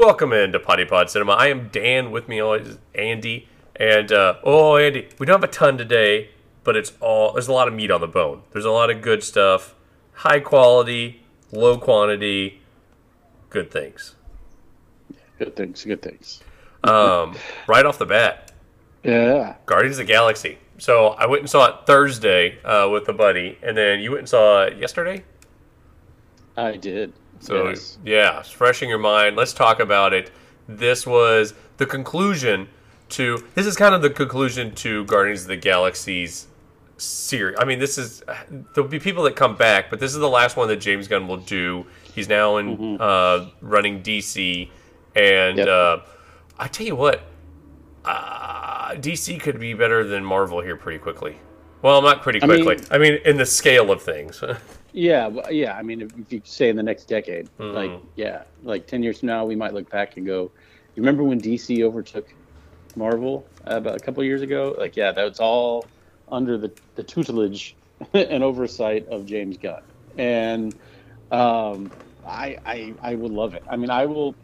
Welcome into Poddy Pod Cinema. I am Dan. With me always Andy. And uh, oh, Andy, we don't have a ton today, but it's all there's a lot of meat on the bone. There's a lot of good stuff, high quality, low quantity, good things. Good things, good things. Um, right off the bat, Yeah. Guardians of the Galaxy. So I went and saw it Thursday uh, with a buddy, and then you went and saw it yesterday. I did. So yes. yeah, it's fresh your mind. Let's talk about it. This was the conclusion to. This is kind of the conclusion to Guardians of the Galaxy's series. I mean, this is there'll be people that come back, but this is the last one that James Gunn will do. He's now in uh, running DC, and Yep. uh, I tell you what, uh, DC could be better than Marvel here pretty quickly. Well, not pretty I mean- quickly. I mean, in the scale of things. Yeah, well, yeah. I mean, if, if you say in the next decade, Mm-hmm. like, yeah, like ten years from now, we might look back and go, "You remember when DC overtook Marvel uh, about a couple of years ago?" Like, yeah, that was all under the, the tutelage and oversight of James Gunn, and um, I, I I would love it. I mean, I will.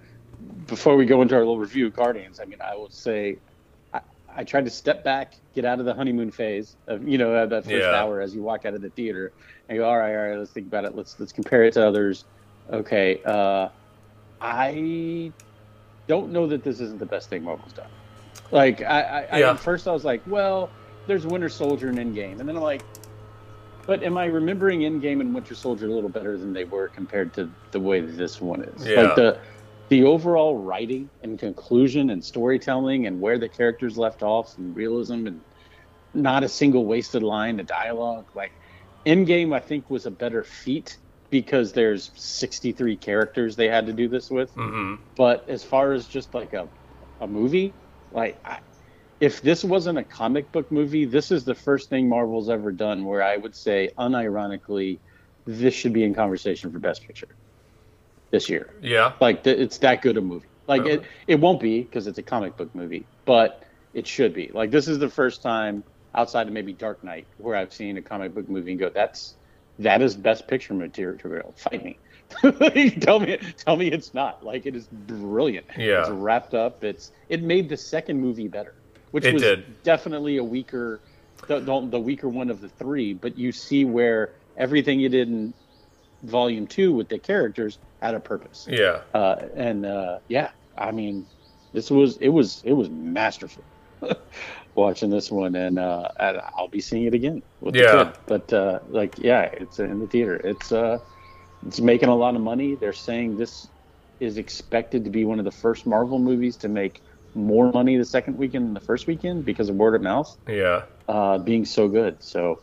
Before we go into our little review of Guardians, I mean, I will say, I, I tried to step back, get out of the honeymoon phase of you know uh, that first Yeah. hour as you walk out of the theater, go, all right, all right, let's think about it. Let's let's compare it to others. Okay, uh, I don't know that this isn't the best thing Marvel's done. Like, I, I, I at first I was like, well, there's Winter Soldier and Endgame, and then I'm like, but am I remembering Endgame and Winter Soldier a little better than they were compared to the way that this one is? Yeah. Like the the overall writing and conclusion and storytelling and where the characters left off and realism and not a single wasted line of dialogue. Like Endgame, I think was a better feat because there's 63 characters they had to do this with. hmm But as far as just like a, a movie, like I, if this wasn't a comic book movie, this is the first thing Marvel's ever done where I would say, unironically, this should be in conversation for Best Picture this year. Yeah. Like th- it's that good a movie. Like it, Uh-huh. it won't be because it's a comic book movie, but it should be. Like this is the first time outside of maybe Dark Knight where I've seen a comic book movie and go, "That's that is Best Picture material." Fight me. tell me, tell me it's not. Like it is brilliant. Yeah. it's wrapped up. It's it made the second movie better, which It was did. definitely a weaker, the, the, the weaker one of the three. But you see where everything you did in Volume Two with the characters had a purpose Yeah. uh, and uh, yeah, I mean, this was it was it was masterful watching this one, and, uh, I'll be seeing it again with Yeah. the kid. But uh, like, yeah, it's in the theater. It's uh, it's making a lot of money. They're saying this is expected to be one of the first Marvel movies to make more money the second weekend than the first weekend because of word of mouth Yeah. uh, being so good. So.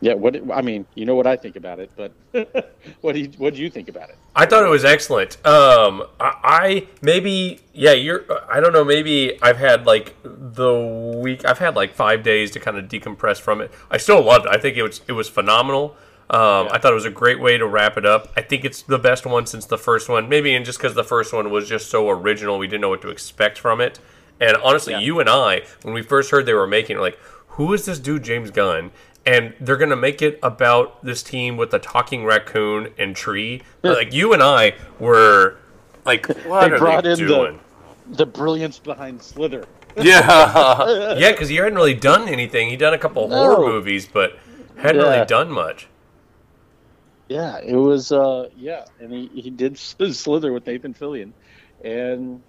Yeah, what I mean, you know what I think about it, but what do you what do you think about it? I thought it was excellent. Um, I, I maybe yeah, you're. I don't know. Maybe I've had like the week. I've had like five days to kind of decompress from it. I still loved it. I think it was it was phenomenal. Um, I thought it was a great way to wrap it up. I think it's the best one since the first one. Maybe and just because the first one was just so original, we didn't know what to expect from it. And honestly, Yeah. you and I, when we first heard they were making, it, like, who is this dude, James Gunn? And they're gonna make it about this team with the talking raccoon and tree. like you and I were like, what They are brought they in the- doing? the brilliance behind Slither. Yeah, yeah, because he hadn't really done anything. He'd done a couple No. horror movies, but hadn't really done much. Yeah, it was. uh Yeah, and he he did Slither with Nathan Fillion, and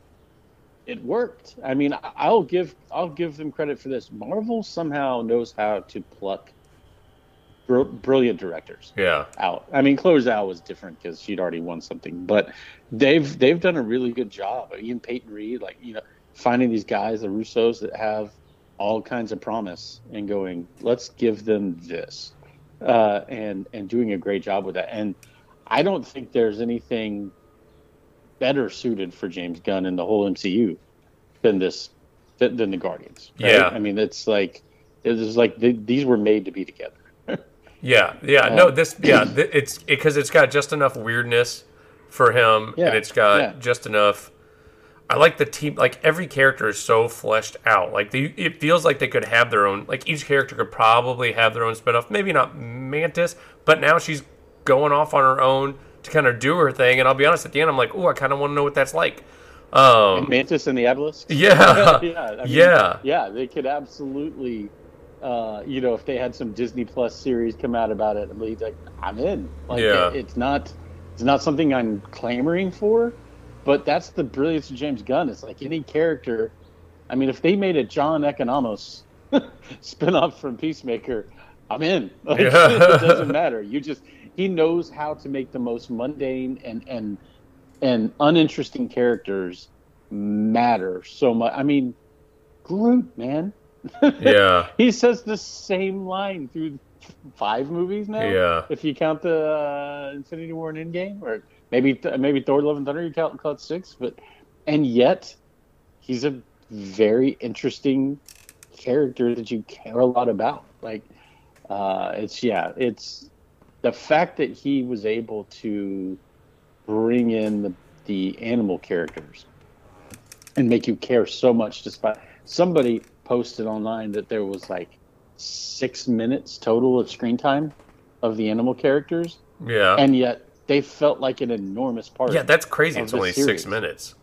it worked. I mean, I'll give I'll give them credit for this. Marvel somehow knows how to pluck br- brilliant directors Yeah, out. I mean, Chloe Zhao was different because she'd already won something, but they've they've done a really good job. Ian Peyton Reed, like you know, finding these guys, the Russos, that have all kinds of promise, and going, let's give them this, uh, and and doing a great job with that. And I don't think there's anything better suited for James Gunn in the whole MCU than this than, than the Guardians. right? Yeah. I mean, it's like it's like they, these were made to be together. Yeah, yeah. Uh, no, this yeah, th- it's because it's got just enough weirdness for him, Yeah, and it's got yeah. just enough. I like the team. Like every character is so fleshed out. Like the, it feels like they could have their own. Like each character could probably have their own spinoff. Maybe not Mantis, but now she's going off on her own to kind of do her thing. And I'll be honest, at the end, I'm like, oh, I kind of want to know what that's like. Um, Mantis and the Obelisk. yeah, yeah, I mean, yeah, yeah. They could absolutely, uh, you know, if they had some Disney Plus series come out about it, I'm like, I'm in. Like, Yeah. it- it's not, it's not something I'm clamoring for, but that's the brilliance of James Gunn. It's like any character. I mean, if they made a John Economos spinoff from Peacemaker, I'm in. Like, Yeah. it doesn't matter. You just he knows how to make the most mundane and and and uninteresting characters matter so much. I mean, Groot, man. yeah, he says the same line through five movies now. Yeah. If you count the uh, Infinity War and Endgame, or maybe maybe Thor: Love and Thunder, you count, count six. But and yet, he's a very interesting character that you care a lot about. Like, uh, it's yeah, it's the fact that he was able to bring in the the animal characters and make you care so much despite somebody posted online that there was like six minutes total of screen time of the animal characters yeah, and yet they felt like an enormous part yeah. That's crazy. It's only series. six minutes.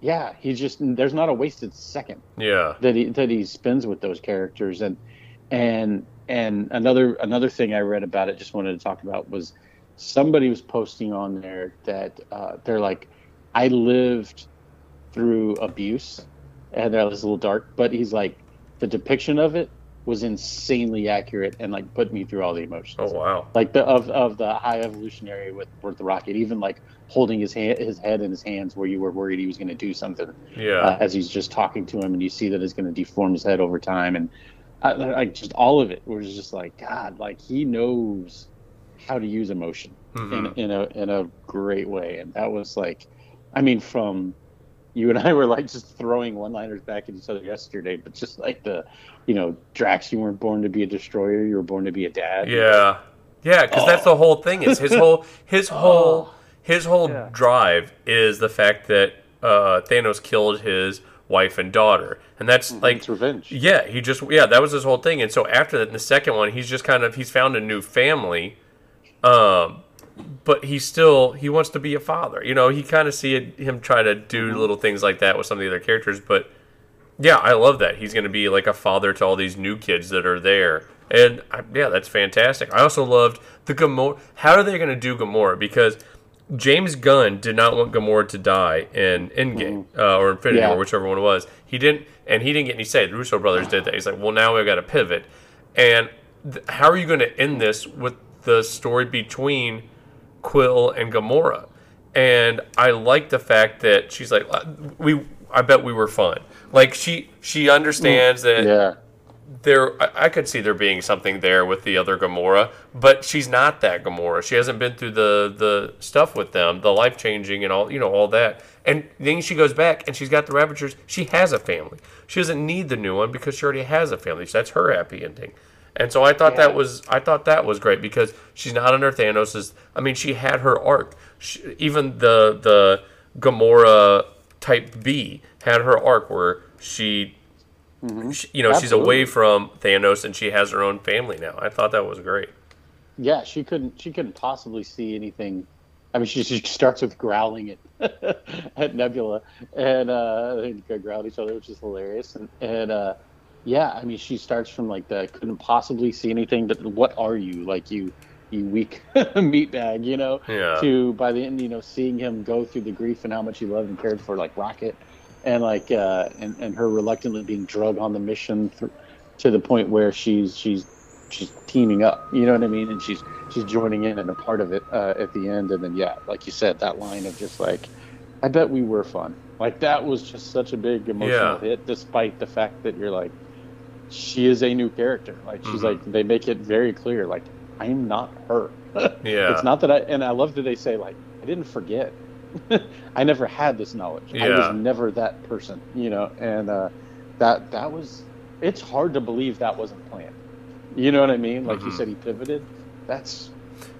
yeah he just there's not a wasted second Yeah, that he that he spends with those characters and and and another another thing I read about it just wanted to talk about was somebody was posting on there that uh, they're like I lived through abuse and that was a little dark but he's like the depiction of it was insanely accurate and like put me through all the emotions Oh wow. like the of, of the high evolutionary with, with the rocket even like holding his hand his head in his hands where you were worried he was going to do something Yeah. uh, as he's just talking to him, and you see that it's going to deform his head over time, and I, like just all of it was just like God, like he knows how to use emotion Mhm. in, in a in a great way, and that was like, I mean, from you and I were like just throwing one-liners back at each other yesterday, but just like the, you know, Drax, you weren't born to be a destroyer, you were born to be a dad. Yeah, yeah, because that's the whole thing. Is his whole his whole his whole Yeah. drive is the fact that uh, Thanos killed his wife and daughter, and that's like it's revenge. yeah, he just yeah, that was his whole thing. And so after that, in the second one, he's just kind of he's found a new family, um, but he still he wants to be a father. You know, he kind of see it, him try to do Mm-hmm. little things like that with some of the other characters, but yeah, I love that he's going to be like a father to all these new kids that are there. And I, yeah, that's fantastic. I also loved the Gamora. How are they going to do Gamora? Because James Gunn did not want Gamora to die in Endgame uh, or Infinity Yeah. War, whichever one it was. He didn't, and he didn't get any say. The Russo brothers did that. He's like, well, now we've got to pivot. And th- how are you going to end this with the story between Quill and Gamora? And I like the fact that she's like, "Uh, we. I bet we were fun. Like she, she understands that Yeah. there I, I could see there being something there with the other Gamora, but she's not that Gamora. She hasn't been through the the stuff with them, the life changing and all you know all that. And then she goes back and she's got the Ravagers. She has a family. She doesn't need the new one because she already has a family. So that's her happy ending. And so I thought Yeah. that was I thought that was great because she's not under Thanos's. I mean, she had her arc. She, even the the Gamora type B had her arc where she she- you know, she's away from Thanos and she has her own family now. I thought that was great. Yeah, she couldn't. She couldn't possibly see anything. I mean, she, she starts with growling at at Nebula, and uh, they growl at each other, which is hilarious. And, and uh, yeah, I mean, she starts from like the couldn't possibly see anything. But what are you like? You you weak meatbag, you know? Yeah. To by the end, you know, seeing him go through the grief and how much he loved and cared for like Rocket, and like uh, and and her reluctantly being drugged on the mission th- to the point where she's she's she's teaming up. You know what I mean? And she's she's joining in and a part of it uh, at the end. And then yeah, like you said, that line of just like, I bet we were fun. Like that was just such a big emotional Yeah. hit, despite the fact that you're like, she is a new character. Like she's Mhm. like they make it very clear. Like I am not her. Yeah. It's not that I and I love that they say like I didn't forget. I never had this knowledge. Yeah. I was never that person, you know, and uh, that that was. It's hard to believe that wasn't planned. You know what I mean? Like you Mhm. said, he pivoted. That's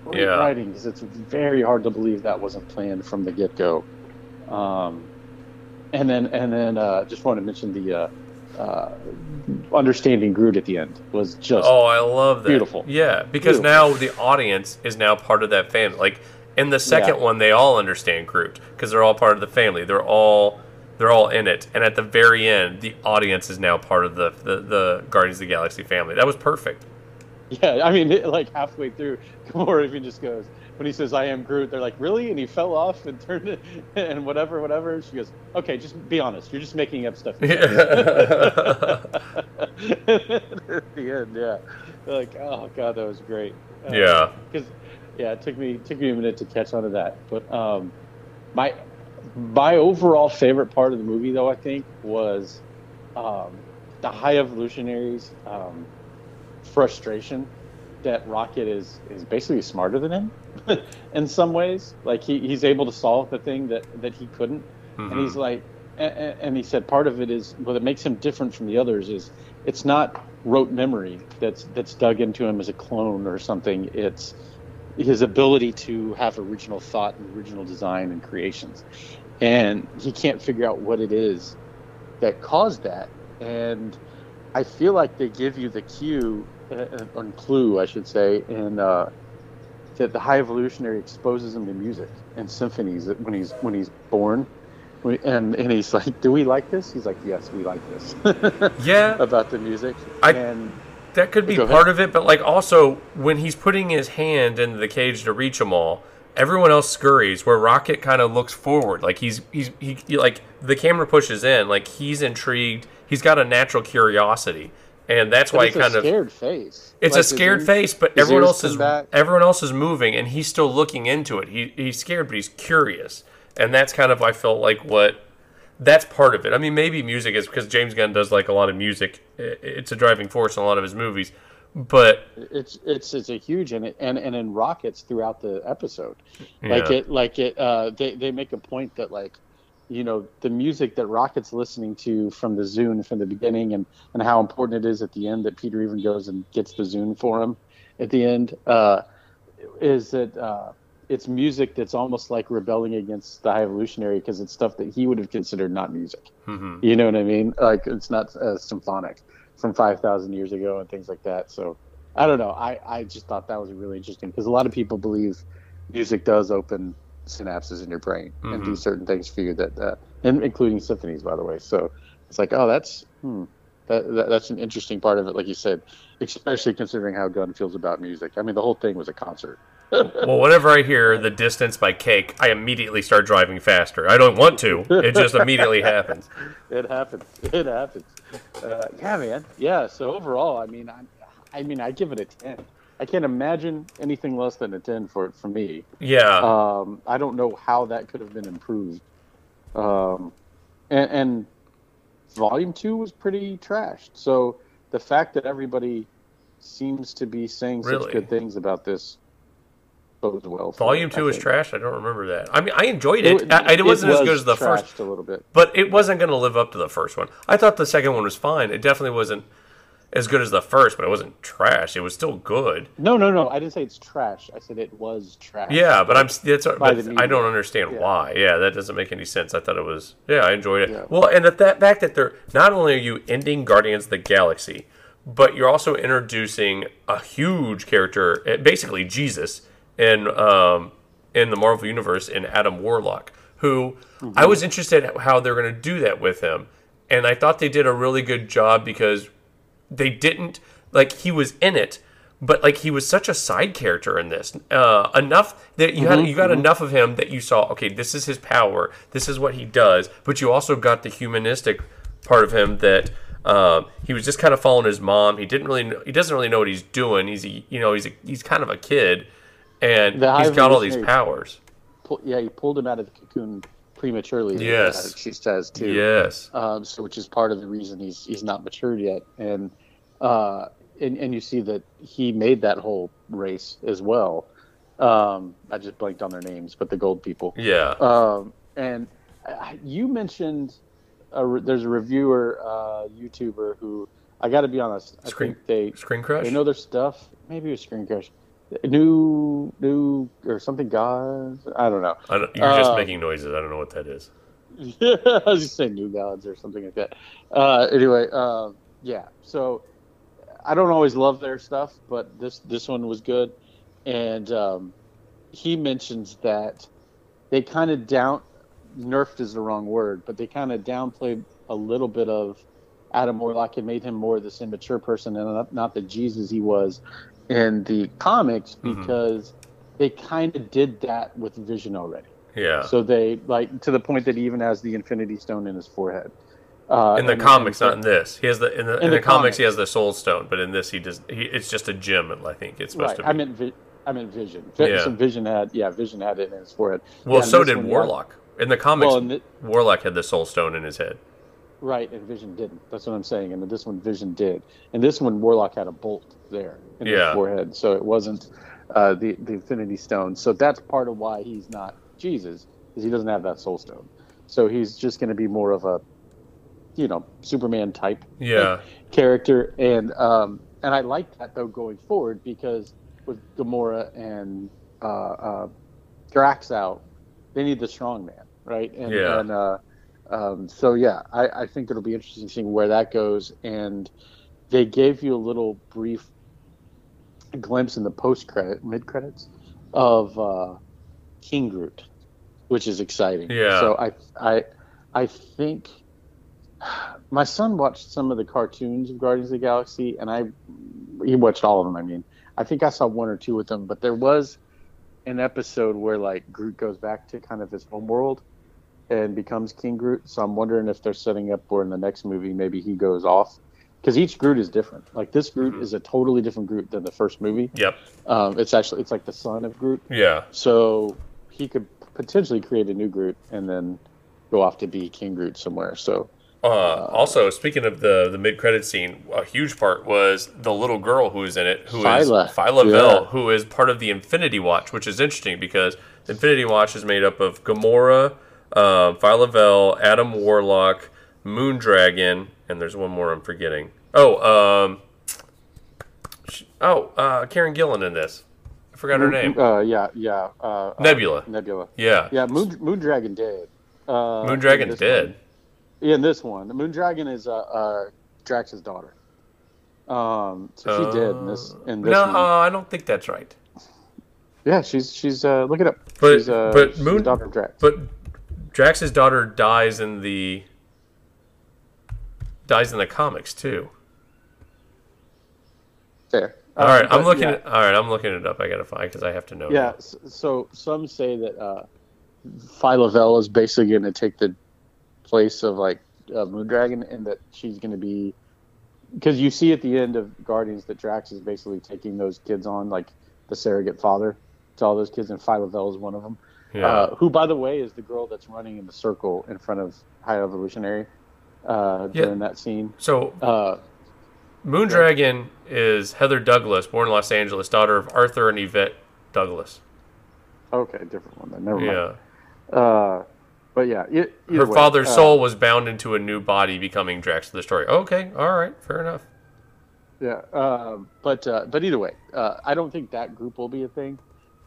great Yeah. writing because it's very hard to believe that wasn't planned from the get go. Um, and then and then uh, just want to mention the uh, uh, understanding Groot at the end was just Oh, I love that. Beautiful. Yeah, because Beautiful. now the audience is now part of that family. Like in the second Yeah. one, they all understand Groot because they're all part of the family. They're all they're all in it, and at the very end, the audience is now part of the the, the Guardians of the Galaxy family. That was perfect. Yeah, I mean, it, like halfway through, Gamora even just goes when he says, "I am Groot." They're like, "Really?" And he fell off and turned it and whatever, whatever. She goes, "Okay, just be honest. You're just making up stuff." Yeah. At the end, yeah, They're like, oh god, that was great. Uh, Yeah. because yeah, it took me took me a minute to catch on to that. But um, my my overall favorite part of the movie, though, I think, was um, the High Evolutionaries' um, frustration that Rocket is is basically smarter than him in some ways. Like he, he's able to solve the thing that that he couldn't, and Mhm. he's like, and, and he said part of it is what makes him different from the others is it's not rote memory that's that's dug into him as a clone or something. It's his ability to have original thought and original design and creations, and he can't figure out what it is that caused that. And I feel like they give you the cue, uh, or clue, I should say, and uh, that the High Evolutionary exposes him to music and symphonies when he's when he's born. We- And, and he's like, "Do we like this?" He's like, "Yes, we like this." Yeah. about the music. I- and That could be Go ahead. part of it, but like also when he's putting his hand into the cage to reach them all, everyone else scurries. Where Rocket kind of looks forward, like he's he's he, he- like the camera pushes in, like he's intrigued. He's got a natural curiosity, and that's but why he kind a of scared face. it's Like, a scared ears- face, but everyone else is back. everyone else is moving, and he's still looking into it. He he's scared, but he's curious, and that's kind of I felt like what that's part of it. I mean, maybe music is because James Gunn does like a lot of music. It's a driving force in a lot of his movies, but It's it's it's a huge and it and and in rockets throughout the episode, like Yeah. it like it uh they they make a point that like you know the music that Rocket's listening to from the Zune from the beginning and and how important it is at the end that Peter even goes and gets the Zune for him at the end uh is that uh it's music that's almost like rebelling against the high evolutionary because it's stuff that he would have considered not music. mhm. You know what I mean? Like it's not uh, symphonic from five thousand years ago and things like that. So I don't know. I I just thought that was really interesting because a lot of people believe music does open synapses in your brain and do Mhm. certain things for you that, uh, and including symphonies, by the way. So it's like, oh, that's hmm, that, that that's an interesting part of it, like you said, especially considering how Gunn feels about music. I mean, the whole thing was a concert. well, whenever I hear the distance by Cake, I immediately start driving faster. I don't want to; it just immediately happens. it happens. It happens. Uh, yeah, man. Yeah. So overall, I mean, I, I mean, I give it a ten. I can't imagine anything less than a ten for it for me. Yeah, Um, I don't know how that could have been improved. Um, and, and volume two was pretty trashed. So the fact that everybody seems to be saying Really? such good things about this bodes well. for Volume it, Two is trash. I don't remember that. I mean, I enjoyed it. I, it wasn't as was good as the first. a little bit. but it wasn't going to live up to the first one. I thought the second one was fine. It definitely wasn't as good as the first, but it wasn't trash. It was still good. No, no, no. I didn't say it's trash. I said it was trash. Yeah, but I'm that's but I don't understand Yeah. why. Yeah, that doesn't make any sense. I thought it was yeah, I enjoyed it. Yeah. Well, and at that fact that they're not only are you ending Guardians of the Galaxy, but you're also introducing a huge character, eh, basically Jesus, in um in the Marvel universe in Adam Warlock, who I was interested in how they're going to do that with him, and I thought they did a really good job because they didn't like he was in it but like he was such a side character in this uh, enough that you had you got enough of him that you saw okay this is his power this is what he does but you also got the humanistic part of him that um, he was just kind of following his mom he didn't really know, he doesn't really know what he's doing he's a, you know he's a, he's kind of a kid and The he's got all these powers. Yeah, he pulled him out of the cocoon prematurely. Yes. she says too. yes Um, so which is part of the reason he's he's not matured yet, and uh, and and you see that he made that whole race as well. Um, I just blanked on their names, but the gold people. yeah Um, and you mentioned a, re- there's a reviewer, uh, YouTuber who I got to be honest, I Screen- think they screen crush they know their stuff. Maybe it was Screen Crush, new new or something. Gods, I don't know. I don't, you're just uh, making noises i don't know what that is Yeah, I was just saying new gods or something like that. Uh, anyway, uh, yeah. So I don't always love their stuff, but this this one was good, and um, he mentions that they kind of down nerfed is the wrong word, but they kind of downplayed a little bit of Adam Warlock and made him more this immature person and not, not the Jesus he was in the comics Mhm. because they kind of did that with Vision already. Yeah. So they like to the point that he even has the Infinity Stone in his forehead. Uh, in the comics, not in this. He has the in the, in In the, the comics, he has the Soul Stone, but in this, he does. He, it's just a gem. I think it's supposed Right, to be. I meant vi- I meant Vision. Vi- Yeah. Vision had yeah, Vision had it in his forehead. well, Yeah, so did. Warlock. In the comics, Well, in the- Warlock had the Soul Stone in his head. Right, and Vision didn't. That's what I'm saying. And this one, Vision did. And this one, Warlock had a bolt there in Yeah. his forehead, so it wasn't uh, the the Infinity Stone. So that's part of why he's not Jesus, is he doesn't have that Soul Stone. So he's just going to be more of a, you know, Superman type Yeah. character, and um, and I like that though going forward because with Gamora and uh, uh, Drax out, they need the strong man, right? And, Yeah. And uh, um, so yeah, I, I think it'll be interesting seeing where that goes. And they gave you a little brief glimpse in the post credit, mid credits, of uh, King Groot, which is exciting. Yeah. So I I I think my son watched some of the cartoons of Guardians of the Galaxy, and I he watched all of them. I mean, I think I saw one or two with them, but there was an episode where like Groot goes back to kind of his home world and becomes King Groot. So I'm wondering if they're setting up where in the next movie maybe he goes off because each Groot is different. Like this Groot Mhm. is a totally different Groot than the first movie. Yep. Um, it's actually it's like the son of Groot. Yeah. So he could potentially create a new Groot and then go off to be King Groot somewhere. So Uh, also, speaking of the the mid credit scene, a huge part was the little girl who is in it, who is Phyla. Phyla Yeah. Vell, who is part of the Infinity Watch, which is interesting because Infinity Watch is made up of Gamora, Phyla Vell, Adam Warlock, Moondragon, and there's one more I'm forgetting. Oh, um, oh, uh, Karen Gillan in this. I forgot her name. Uh, yeah, yeah. Uh, uh, Nebula. Nebula. Yeah. Yeah, Moon Moondragon dead. Uh, Moondragon's dead. one. In this one, the Moondragon is uh, uh, Drax's daughter. Um, so she's dead in this. In this no. I don't think that's right. Yeah, she's she's uh, look it up. But- she's, uh, but Moon- the daughter of Drax. But Drax's daughter dies in the dies in the comics too. Fair. All right, Um, I'm looking yeah, at. All right, I'm looking it up. I gotta find because I have to know. Yeah, now. so some say that uh, Phyla-Vell is basically going to take the place of like uh, Moondragon, and that she's going to be because you see at the end of Guardians that Drax is basically taking those kids on, like the surrogate father to all those kids, and Phyla-Vell is one of them. Yeah. Uh, who, by the way, is the girl that's running in the circle in front of High Evolutionary uh, Yeah. during that scene. so Uh, Moondragon is Heather Douglas, born in Los Angeles, daughter of Arthur and Yvette Douglas. okay, different one then. Never mind. Yeah. Uh, but yeah, either Her way, father's uh, soul was bound into a new body, becoming Drax of the story. Okay, all right, fair enough. Yeah, um, but uh, but either way, uh, I don't think that group will be a thing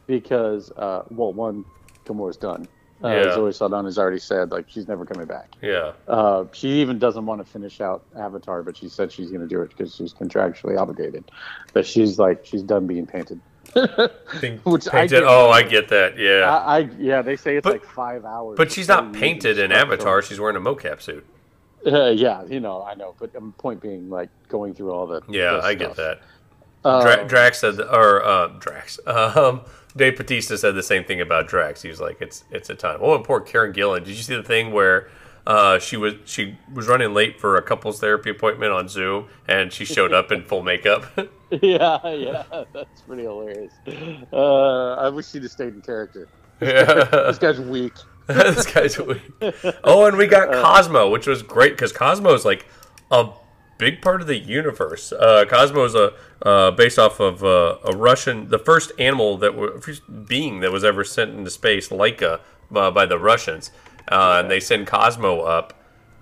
because uh, well, one, Gamora's done. Uh, Yeah. Zoe Saldana has already said like she's never coming back. Yeah. Uh, she even doesn't want to finish out Avatar, but she said she's going to do it because she's contractually obligated. But she's like she's done being painted. Being Which painted. didn't oh. I get that. Yeah. I, I yeah, they say it's But- like five hours. but she's not painted in Avatar. She's wearing a mocap suit. Uh, yeah, you know, I know. But um, point being, like going through all the Yeah, I get that. Uh, Dra- Drax said, or uh, Drax. Um, Dave Batista said the same thing about Drax. He was like, "It's it's a time." Oh, and poor Karen Gillan. Did you see the thing where uh, she was she was running late for a couples therapy appointment on Zoom, and she showed up in full makeup? yeah, yeah, that's pretty hilarious. Uh, I wish she'd have stayed in character. yeah, This guy's weak. this guy's weak. Oh, and we got Cosmo, which was great because Cosmo is like a big part of the universe. Uh, Cosmo is a uh, based off of uh, a Russian, the first animal that was first being that was ever sent into space, Laika, uh, by the Russians, uh, and they send Cosmo up,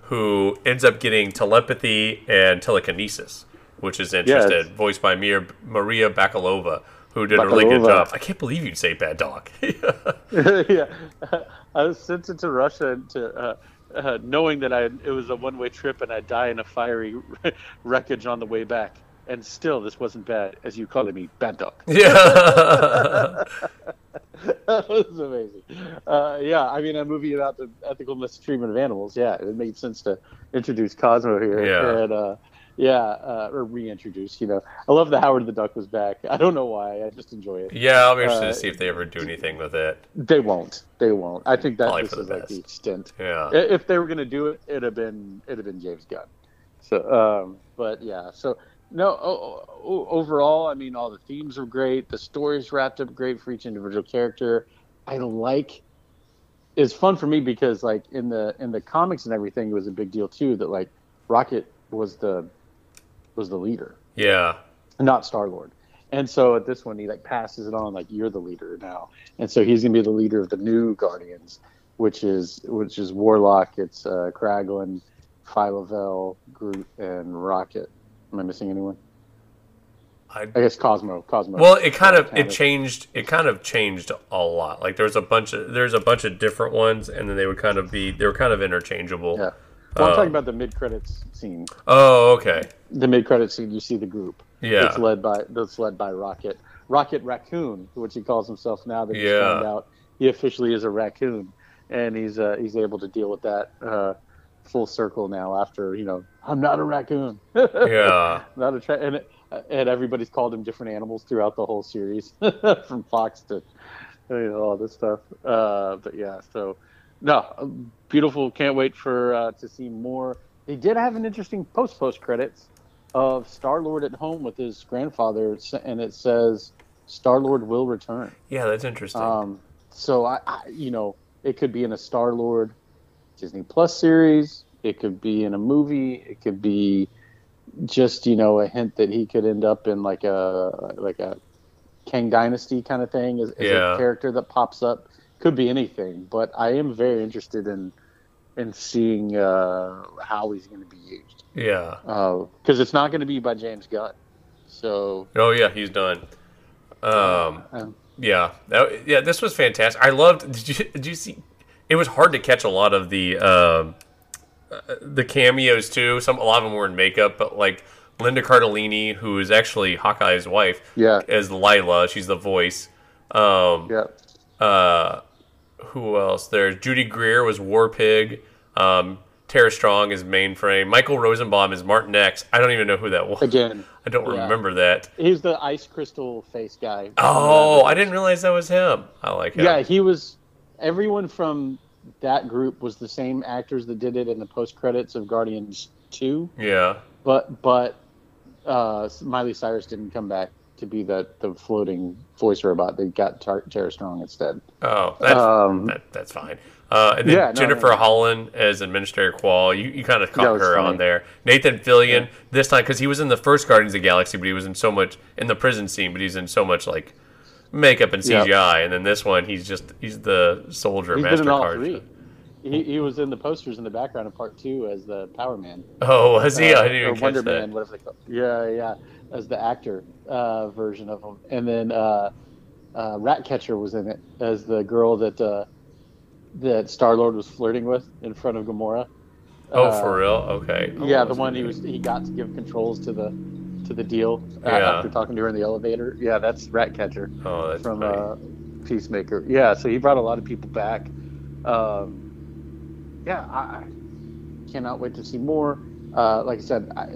who ends up getting telepathy and telekinesis, which is interesting. it's- Voiced by Mir- Maria Bakalova. Who did a really good job? I can't believe you'd say bad dog. yeah, I was sent it to Russia to uh, knowing that I it was a one way trip and I'd die in a fiery wreckage on the way back. and still this wasn't bad as you calling me bad dog. Yeah. that was amazing. Uh, yeah, I mean, a movie about the ethical mistreatment of animals. Yeah, it made sense to introduce Cosmo here. Yeah. And, uh, yeah, uh, or reintroduce. You know, I love the Howard the Duck was back. I don't know why. I just enjoy it. yeah, I'll be interested Uh, to see if they ever do anything with it. They won't. They won't. I think that Probably this is like the extent. Yeah. If they were gonna do it, it'd have been it'd have been James Gunn. So, um, but yeah. So no. O- o- overall, I mean, all the themes were great. The stories wrapped up great for each individual character. I like. It's fun for me because like in the in the comics and everything, it was a big deal too. That like Rocket was the was the leader Yeah. not Star Lord. And so at this one, he like passes it on, like you're the leader now, and so he's gonna be the leader of the new Guardians, which is which is Warlock, it's uh, Kraglin, Phyla-Vell, Groot, and Rocket. Am I missing anyone? I, I guess Cosmo. Cosmo. well, it kind of it changed. It kind of changed a lot. Like there's a bunch of there's a bunch of different ones, and then they would kind of be they were kind of interchangeable. Yeah. Well, I'm Uh, talking about the mid credits scene. Oh, okay. The mid credits scene, you see the group. Yeah. That's led by that's led by Rocket. Rocket Raccoon, which he calls himself now that he's Yeah. found out he officially is a raccoon, and he's uh, he's able to deal with that uh, full circle now. After you know, I'm not a raccoon. Yeah. not a tra- and and everybody's called him different animals throughout the whole series, from Fox to you know all this stuff. Uh, but yeah, so no, beautiful. Can't wait for uh, to see more. They did have an interesting post post credits of Star Lord at home with his grandfather, and it says Star Lord will return. Yeah, that's interesting. Um, so I, I, you know, it could be in a Star Lord Disney Plus series. It could be in a movie. It could be just you know a hint that he could end up in like a like a Kang Dynasty kind of thing as, as Yeah. a character that pops up. Could be anything, but I am very interested in in seeing uh, how he's going to be used yeah. because it's not going to be by James Gunn. So Oh yeah, he's done. Um. um, Yeah, that, yeah. This was fantastic. I loved. Did you did you see? It was hard to catch a lot of the um, uh, the cameos too. Some a lot of them were in makeup, but like Linda Cardellini, who is actually Hawkeye's wife, Yeah. as Lila. She's the voice. Um, yeah, uh, who else? There's Judy Greer was War Pig. Um, Tara Strong is Mainframe. Michael Rosenbaum is Martinex. I don't even know who that was. again, I don't yeah. remember that. he's the ice crystal face guy. Oh, I didn't realize that was him. I like him. Yeah, he was. Everyone from that group was the same actors that did it in the post credits of Guardians Two, Yeah. but but uh, Miley Cyrus didn't come back to be that the floating voice robot. They got Tar- Tara Strong instead. Oh, that's Um, that, that's fine. Uh, and then Yeah, Jennifer no, no. Holland as Administrator Kwol. You, you kind of caught her funny. on there. Nathan Fillion this time because he was in the first Guardians of the Galaxy, but he was in so much in the prison scene, but he's in so much like makeup and Yeah. CGI. And then this one, he's just he's the soldier He's been in all Master Karja. three. He, he was in the posters in the background of part two as the Power Man. Oh, was he? uh, I didn't or even Wonder catch that. Man, whatever they call. Yeah, yeah, as the actor uh, version of him, and then uh, uh, Ratcatcher was in it as the girl that uh, that Star Lord was flirting with in front of Gamora. Oh, Uh, for real? Okay. Oh, yeah, the one he was he got to give controls to the to the deal uh, Yeah. after talking to her in the elevator. Yeah, that's Ratcatcher Oh, that's from uh, Peacemaker. Yeah, so he brought a lot of people back. Um, yeah, I, I cannot wait to see more. Uh, like I said, I,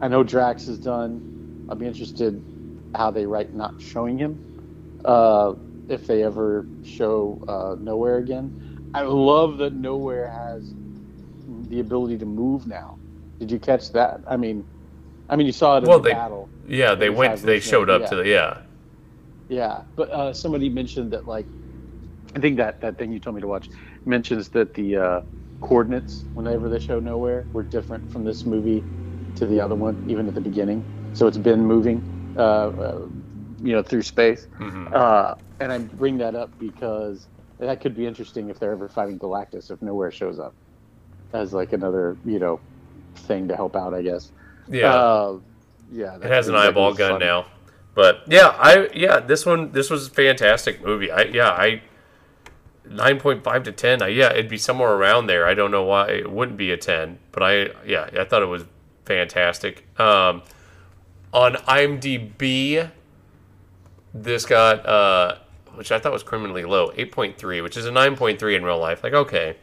I know Drax is done. I'll be interested how they write not showing him. Uh, if they ever show uh, Nowhere again, I love that Nowhere has the ability to move now. Did you catch that? I mean, I mean, you saw it in Well, the they- battle. yeah, they went. They showed up yeah. to the yeah. Yeah, but uh, somebody mentioned that like I think that that thing you told me to watch mentions that the uh, coordinates whenever they show nowhere were different from this movie to the other one, even at the beginning. So it's been moving, uh, uh, you know, through space. Mhm. Uh, and I bring that up because that could be interesting if they're ever fighting Galactus if nowhere shows up as like another you know thing to help out, I guess. Yeah. Uh, yeah. It has an eyeball gun now. But yeah, I yeah, this one this was a fantastic movie. I yeah, I nine point five to ten. I, yeah, it'd be somewhere around there. I don't know why it wouldn't be a ten, but I yeah, I thought it was fantastic. Um, On IMDb, this got, uh, which I thought was criminally low, 8.3, which is a 9.3 in real life. Like, okay.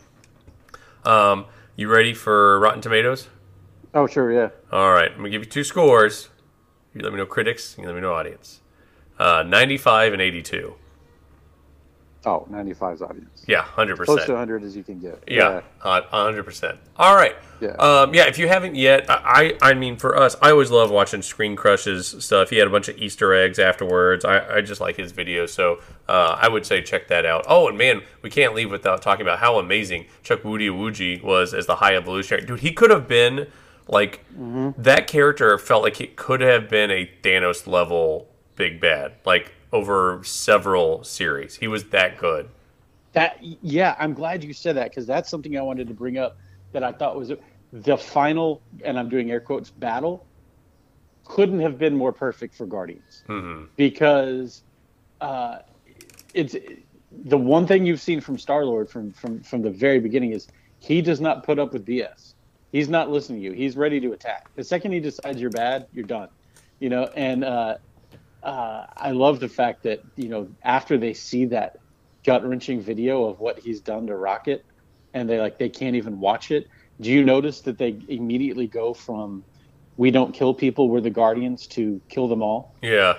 Um, you ready for Rotten Tomatoes? Oh, sure, yeah. All right, I'm gonna give you two scores. You let me know critics. You let me know audience. Uh, 95 and 82. Oh, 95's audience. Yeah, 100%. Close to 100 as you can get. Yeah, a hundred percent. All right. Yeah. Um, yeah. If you haven't yet, I, I mean, for us, I always love watching Screen Crushes stuff. He had a bunch of Easter eggs afterwards. I, I just like his videos, so uh, I would say check that out. Oh, and man, we can't leave without talking about how amazing Chukwudi Iwuji was as the High Evolutionary. Dude, he could have been like that character. Felt like it could have been a Thanos level big bad, like over several series. He was that good. That yeah, I'm glad you said that because that's something I wanted to bring up that I thought was the final, and I'm doing air quotes, battle couldn't have been more perfect for Guardians hmm because uh, it's the one thing you've seen from Star Lord from from from the very beginning is he does not put up with BS. He's not listening to you. He's ready to attack. The second he decides you're bad, you're done. You know, and uh, uh, I love the fact that you know after they see that gut wrenching video of what he's done to Rocket, and they like they can't even watch it. Do you notice that they immediately go from "We don't kill people, we're the Guardians" to "Kill them all"? Yeah.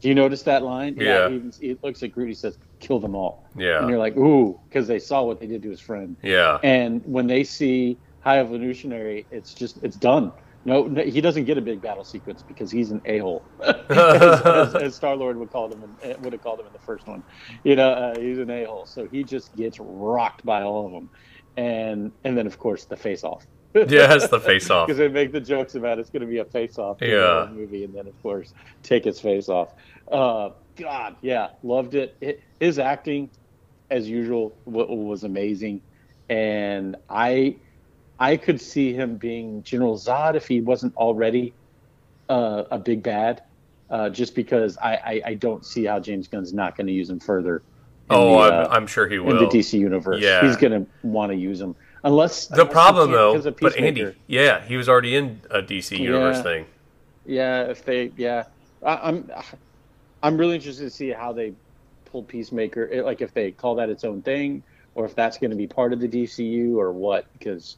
Do you notice that line? Yeah. he, he looks at Groot. He says, "Kill them all." Yeah. And you're like, "Ooh," because they saw what they did to his friend. Yeah. And when they see High Evolutionary, it's just it's done. No, no he doesn't get a big battle sequence because he's an a hole, as, as, as Star Lord would call him, in, would have called him in the first one. You know, uh, he's an a hole, so he just gets rocked by all of them, and and then of course the face off. Yeah, it's the face off. Because they make the jokes about it's going to be a face off Yeah. movie, and then of course take his face off. Uh, God, yeah, loved it. it. His acting, as usual, w- was amazing, and I, I could see him being General Zod if he wasn't already uh, a big bad. Uh, just because I, I, I don't see how James Gunn's not going to use him further. Oh, the, I'm, uh, I'm sure he will. in the DC universe. Yeah. He's going to want to use him unless The unless problem, though, but Andy, yeah, he was already in a DC universe Yeah. thing. Yeah, if they, yeah, I, I'm, I'm really interested to see how they pull Peacemaker. It, like if they call that its own thing, or if that's going to be part of the DCU or what. Because,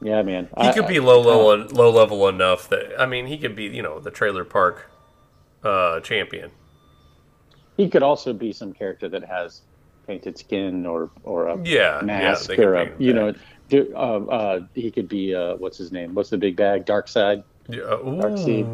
yeah, man, He could be low, low, low level enough that I mean, he could be, you know, the trailer park uh, champion. He could also be some character that has painted skin or or a Yeah, mask yeah, or a, you know. Do, uh, uh, he could be uh, what's his name? What's the big bag? Darkseid. Yeah, ooh, Darkseid.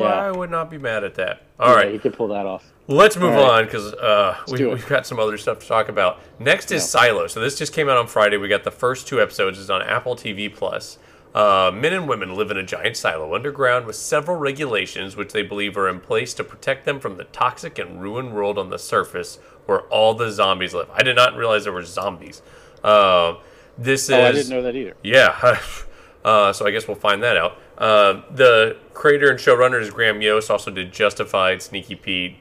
Yeah. I would not be mad at that. All Yeah, right, he could pull that off. let's move right. on because uh, we, we've got some other stuff to talk about. Next is Yeah. Silo. So this just came out on Friday. We got the first two episodes. It's on Apple TV Plus. Uh, men and women live in a giant silo underground with several regulations which they believe are in place to protect them from the toxic and ruined world on the surface where all the zombies live. I did not realize there were zombies. Uh, this is Oh, I didn't know that either. yeah. Uh, so I guess we'll find that out. Um, the creator and showrunner is Graham Yost. Also did Justified, Sneaky Pete,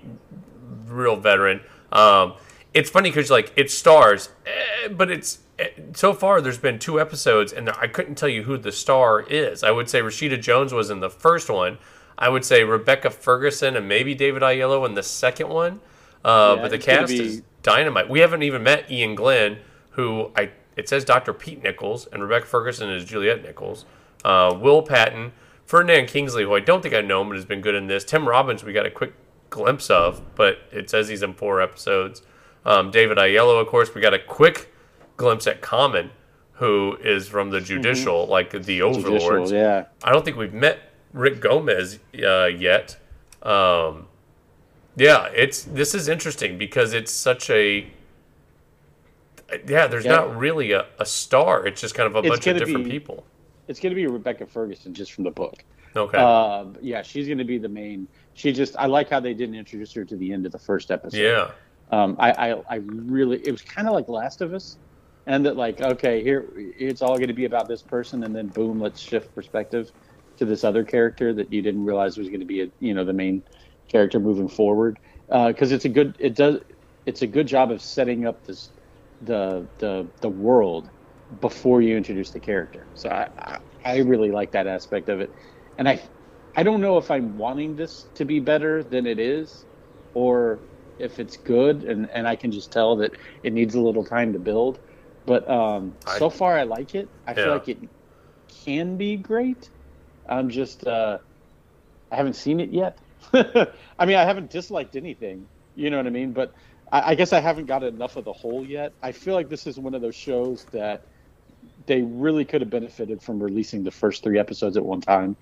real veteran. Um, it's funny because like it stars, eh, but it's eh, so far there's been two episodes, and there, I couldn't tell you who the star is. I would say Rashida Jones was in the first one. I would say Rebecca Ferguson and maybe David Oyelowo in the second one. Uh, Yeah, but the cast be- is dynamite. We haven't even met Iain Glen, who I it says Dr. Pete Nichols, and Rebecca Ferguson is Juliet Nichols. Uh, Will Patton, Ferdinand Kingsley, who I don't think I know, him but has been good in this. Tim Robbins, we got a quick glimpse of, but it says he's in four episodes. Um, David Oyelowo, of course, we got a quick glimpse at Common, who is from the judicial, like the overlords. Judicial, yeah. I don't think we've met Rick Gomez uh, yet. Um, yeah, it's this is interesting because it's such a yeah. There's Yeah. not really a, a star. It's just kind of a It's bunch of different be- people. It's going to be Rebecca Ferguson just from the book. Okay. Um, yeah, she's going to be the main. She just. I like how they didn't introduce her to the end of the first episode. yeah. Um, I, I, I really. It was kind of like Last of Us, and that like okay, here it's all going to be about this person, and then boom, let's shift perspective to this other character that you didn't realize was going to be a you know the main character moving forward. Because it's a good. It does. It's a good job of setting up this the the the world before you introduce the character. So I I, I really like that aspect of it, and I I don't know if I'm wanting this to be better than it is, or if it's good and and I can just tell that it needs a little time to build. But um, I- so far, I like it. I Yeah. feel like it can be great. I'm just uh, I haven't seen it yet. I mean, I haven't disliked anything. You know what I mean? But I, I guess I haven't got enough of the whole yet. I feel like this is one of those shows that they really could have benefited from releasing the first three episodes at one time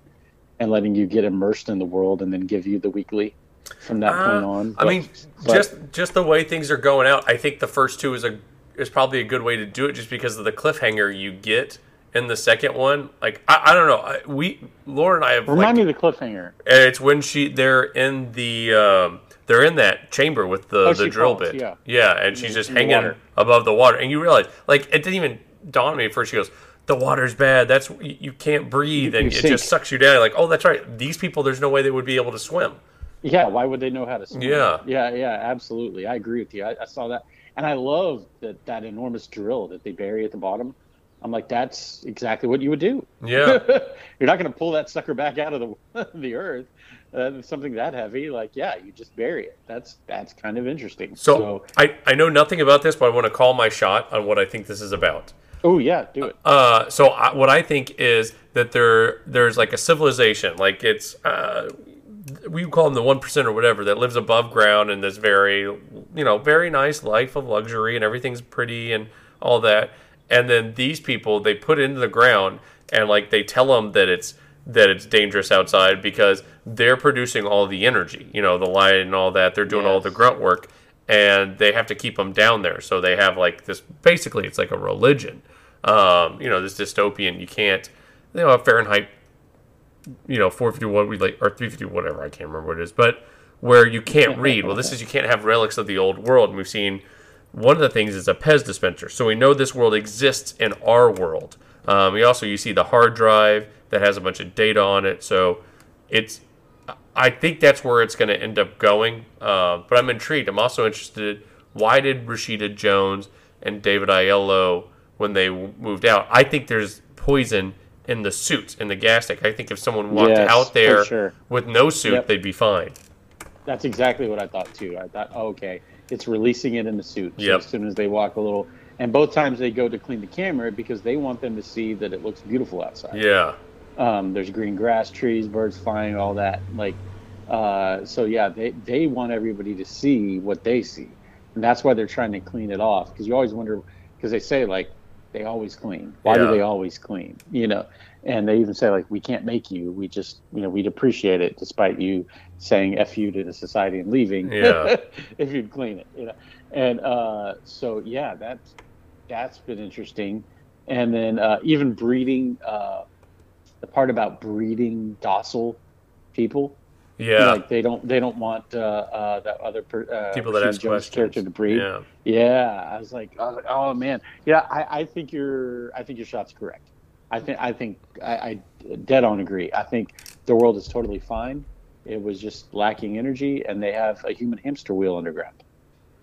and letting you get immersed in the world and then give you the weekly from that point Uh, on. I mean, but- just just the way things are going out, I think the first two is a is probably a good way to do it, just because of the cliffhanger you get in the second one. Like I, I don't know, I, we Laura and I have remind like, me of the cliffhanger. and it's when she they're in the um, they're in that chamber with the Oh, the drill falls, bit, yeah. yeah, and she's just hanging above the water, and you realize like it didn't even dawn on me at first. She goes. The water's bad. That's you you can't breathe, and You it sink. just sucks you down. Like, oh, that's right. These people, there's no way they would be able to swim. Yeah, why would they know how to swim? Yeah. yeah, yeah, absolutely. I agree with you. I, I saw that, and I love that that enormous drill that they bury at the bottom. I'm like, that's exactly what you would do. Yeah. You're not going to pull that sucker back out of the the earth. Uh, something that heavy, like yeah, you just bury it. That's that's kind of interesting. So, I, I know nothing about this, but I want to call my shot on what I think this is about. Oh yeah, do it. Uh, so I, what I think is that there there's like a civilization, like it's uh, we call them the one percent or whatever that lives above ground in this very you know very nice life of luxury and everything's pretty and all that. And then these people they put into the ground and like they tell them that it's that it's dangerous outside because they're producing all the energy, you know, the light and all that. They're doing all the grunt work and they have to keep them down there. So they have like this basically it's like a religion. Um, you know, this dystopian you can't you know, Fahrenheit you know, 451 we like or 350 whatever, I can't remember what it is, but where you can't read. Well, this is you can't have relics of the old world. And we've seen one of the things is a Pez dispenser. So we know this world exists in our world. Um, we also you see the hard drive that has a bunch of data on it. So it's I think that's where it's going to end up going. Uh, but I'm intrigued. I'm also interested. Why did Rashida Jones and David Oyelowo, when they w- moved out, I think there's poison in the suits in the gas tank. I think if someone walked Yes, out there sure. with no suit, Yep. they'd be fine. That's exactly what I thought too. I thought, oh, okay, it's releasing it in the suit. So Yep. as soon as they walk a little, and both times they go to clean the camera because they want them to see that it looks beautiful outside. Yeah. Um, there's green grass, trees, birds flying, all that. Like, uh, so yeah, they they want everybody to see what they see, and that's why they're trying to clean it off. Because you always wonder, because they say like they always clean. Why Yeah. do they always clean? You know, and they even say like we can't make you. We just you know we'd appreciate it despite you saying f you to the society and leaving. Yeah. if you'd clean it, you know. And uh, so yeah, that's that's been interesting. And then uh, even breeding, uh, the part about breeding docile people, Yeah. like they don't they don't want uh, uh, that other per, uh, People that ask Jones questions. character to breed. Yeah. Yeah, I was like, I was like, oh man, yeah, I, I think your I think your shot's correct. I think I think I, I dead on agree. I think the world is totally fine. It was just lacking energy, and they have a human hamster wheel underground.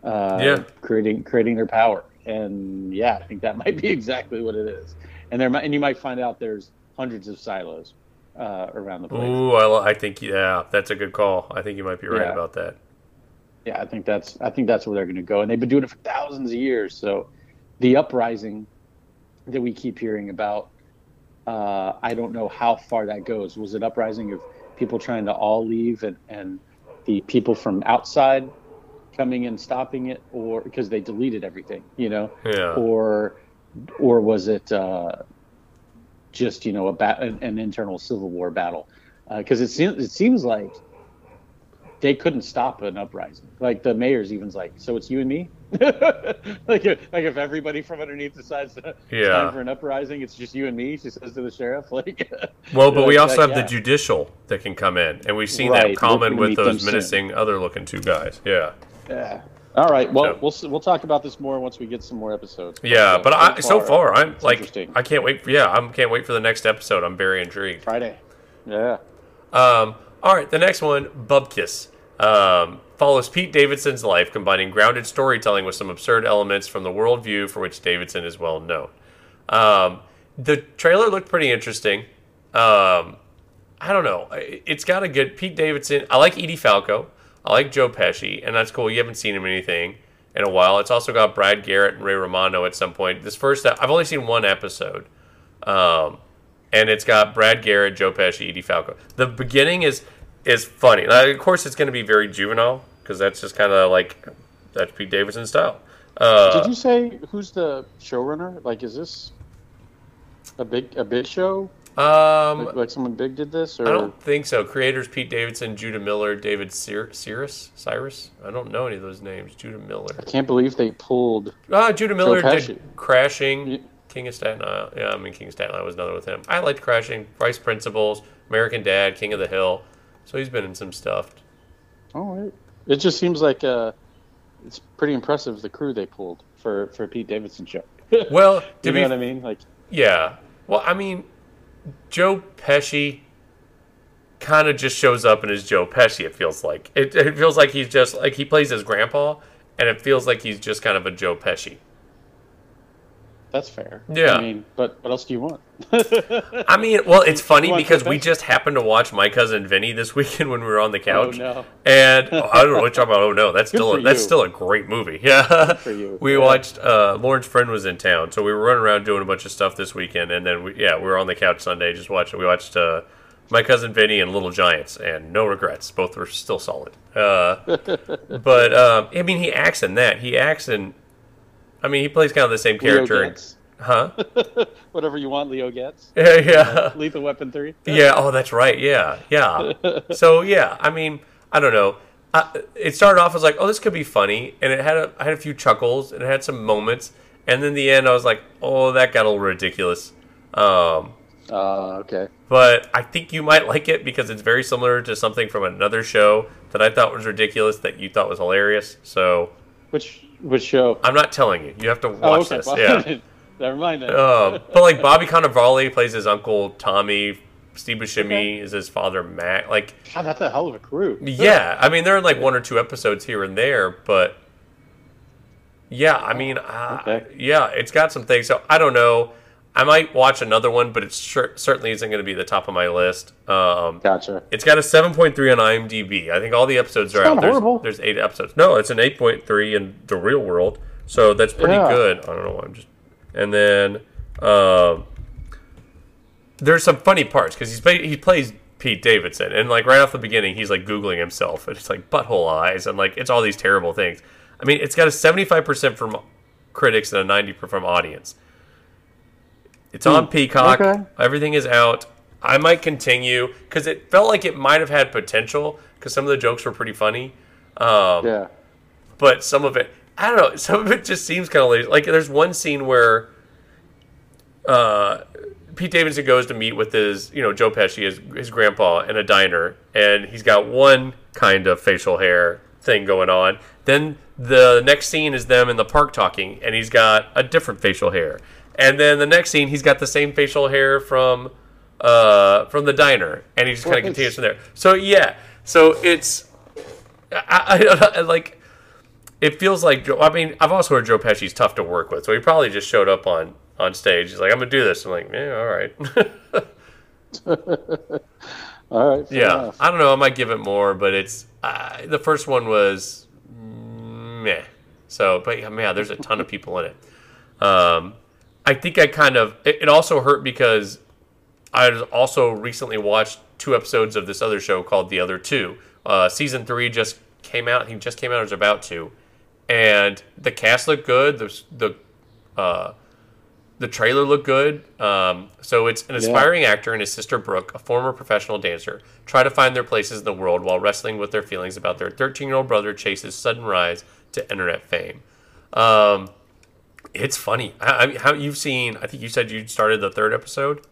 Uh, Yeah. creating creating their power, and yeah, I think that might be exactly what it is. And there, might, and you might find out there's hundreds of silos uh, around the place. Ooh, I, I think yeah, that's a good call. I think you might be right Yeah. about that. Yeah, I think that's I think that's where they're going to go, and they've been doing it for thousands of years. So, the uprising that we keep hearing about, uh, I don't know how far that goes. Was it uprising of people trying to all leave, and and the people from outside coming and stopping it, or because they deleted everything, you know, Yeah. or or was it uh, just you know a ba- an, an internal civil war battle? Uh, because it seems it seems like they couldn't stop an uprising. Like the mayor's even's like, so it's you and me. like, if, like if everybody from underneath decides to it's Yeah. time for an uprising, it's just you and me. She says to the sheriff, like, Well, but we also like, have yeah. the judicial that can come in, and we've seen Right, that common with those menacing other looking two guys. Yeah. Yeah. All right. Well, So- we'll we'll talk about this more once we get some more episodes. Yeah, uh, but I so far I'm like. I can't wait. For, yeah, I can't wait for the next episode. I'm very intrigued. Friday. Yeah. Um, all right, the next one, Bupkis, um, follows Pete Davidson's life, combining grounded storytelling with some absurd elements from the worldview for which Davidson is well known. Um, the trailer looked pretty interesting. Um, I don't know. It's got a good Pete Davidson. I like Edie Falco. I like Joe Pesci, and that's cool. You haven't seen him in anything in a while. It's also got Brad Garrett and Ray Romano at some point. This first, I've only seen one episode, um, and it's got Brad Garrett, Joe Pesci, Edie Falco. The beginning is is funny. Now, of course, it's going to be very juvenile because that's just kind of like that's Pete Davidson style. Uh, Did you say who's the showrunner? Like, is this a big a big show? Um, Like, like someone big did this, or I don't think so. Creators Pete Davidson, Judah Miller, David Cir- Sirus, Sirus. I don't know any of those names. Judah Miller. I can't believe they pulled. Ah, Judah Miller did Crashing, Yeah. King of Staten Island. Yeah, I mean King of Staten Island was another with him. I liked Crashing, Vice Principals, American Dad, King of the Hill. So he's been in some stuff. All right. It just seems like uh, it's pretty impressive the crew they pulled for for Pete Davidson show. Well, to you be know what I mean? Like, Yeah. Well, I mean, Joe Pesci kind of just shows up and is Joe Pesci. It feels like it, it feels like he's just like he plays his grandpa, and it feels like he's just kind of a Joe Pesci. That's fair. Yeah. I mean, but what else do you want? I mean, well, it's funny because we just happened to watch my cousin Vinny this weekend when we were on the couch. Oh, no. And oh, I don't know what you're talking about. Oh no, that's Good still a, that's still a great movie. Yeah. for you. We Yeah. watched. Uh, Lauren's friend was in town, so we were running around doing a bunch of stuff this weekend, and then we, yeah, we were on the couch Sunday just watching. We watched uh, my cousin Vinny and Little Giants, and no regrets. Both were still solid. Uh, but um, I mean, he acts in that. He acts in. I mean, he plays kind of the same Leo character. Getz. huh? Whatever you want, Leo gets. Yeah, yeah. Lethal Weapon three. Yeah. Oh, that's right. Yeah. Yeah. So yeah, I mean, I don't know. I, it started off as like, oh, this could be funny, and it had a, I had a few chuckles, and it had some moments, and then the end, I was like, oh, that got a little ridiculous. Um, Uh, okay. but I think you might like it because it's very similar to something from another show that I thought was ridiculous that you thought was hilarious. So Which which show? I'm not telling you. You have to Oh, watch okay. this. well, Yeah. Never mind that. Um, but like Bobby Cannavale plays his uncle Tommy. Steve Buscemi Okay. is his father Matt. Like God, that's a hell of a crew. Yeah, I mean they're in like one or two episodes here and there, but yeah, I mean, uh, Okay. yeah, it's got some things. So I don't know. I might watch another one, but it sure, certainly isn't going to be the top of my list. Um, Gotcha. it's got a 7.3 on IMDb. I think all the episodes are out. not There's, horrible. there's eight episodes. No, it's an 8.3 in the real world, so that's pretty Yeah. good. I don't know. Why I'm just, and then um, there's some funny parts because he's he plays Pete Davidson, and like right off the beginning, he's like googling himself, and it's like butthole eyes, and like it's all these terrible things. I mean, it's got a 75% from critics and a 90 from audience. It's on Peacock. okay. Everything is out. I might continue because it felt like it might have had potential because some of the jokes were pretty funny. Um, Yeah. but some of it I don't know. Some of it just seems kind of lazy. Like there's one scene where uh, Pete Davidson goes to meet with his, you know, Joe Pesci, his, his grandpa, in a diner, and he's got one kind of facial hair thing going on. Then the next scene is them in the park talking, and he's got a different facial hair. And then the next scene, he's got the same facial hair from uh, from the diner, and he just kind of continues from there. So yeah, so it's I, I, I like it feels like Joe. I mean, I've also heard Joe Pesci's tough to work with, so he probably just showed up on on stage. He's like, "I'm gonna do this." I'm like, "Yeah, all right." All right. yeah, enough. I don't know. I might give it more, but it's uh, the first one was meh. So, but yeah, man, there's a ton of people in it. Um, I think I kind of. It, it also hurt because I also recently watched two episodes of this other show called The Other Two. Uh, season three just came out. He just came out is about to, and the cast looked good. The the uh, the trailer looked good. Um, so it's an aspiring actor and his sister Brooke, a former professional dancer, try to find their places in the world while wrestling with their feelings about their 13-year-old brother Chase's sudden rise to internet fame. Um, it's funny. I, I mean, how you've seen? I think you said you started the third episode.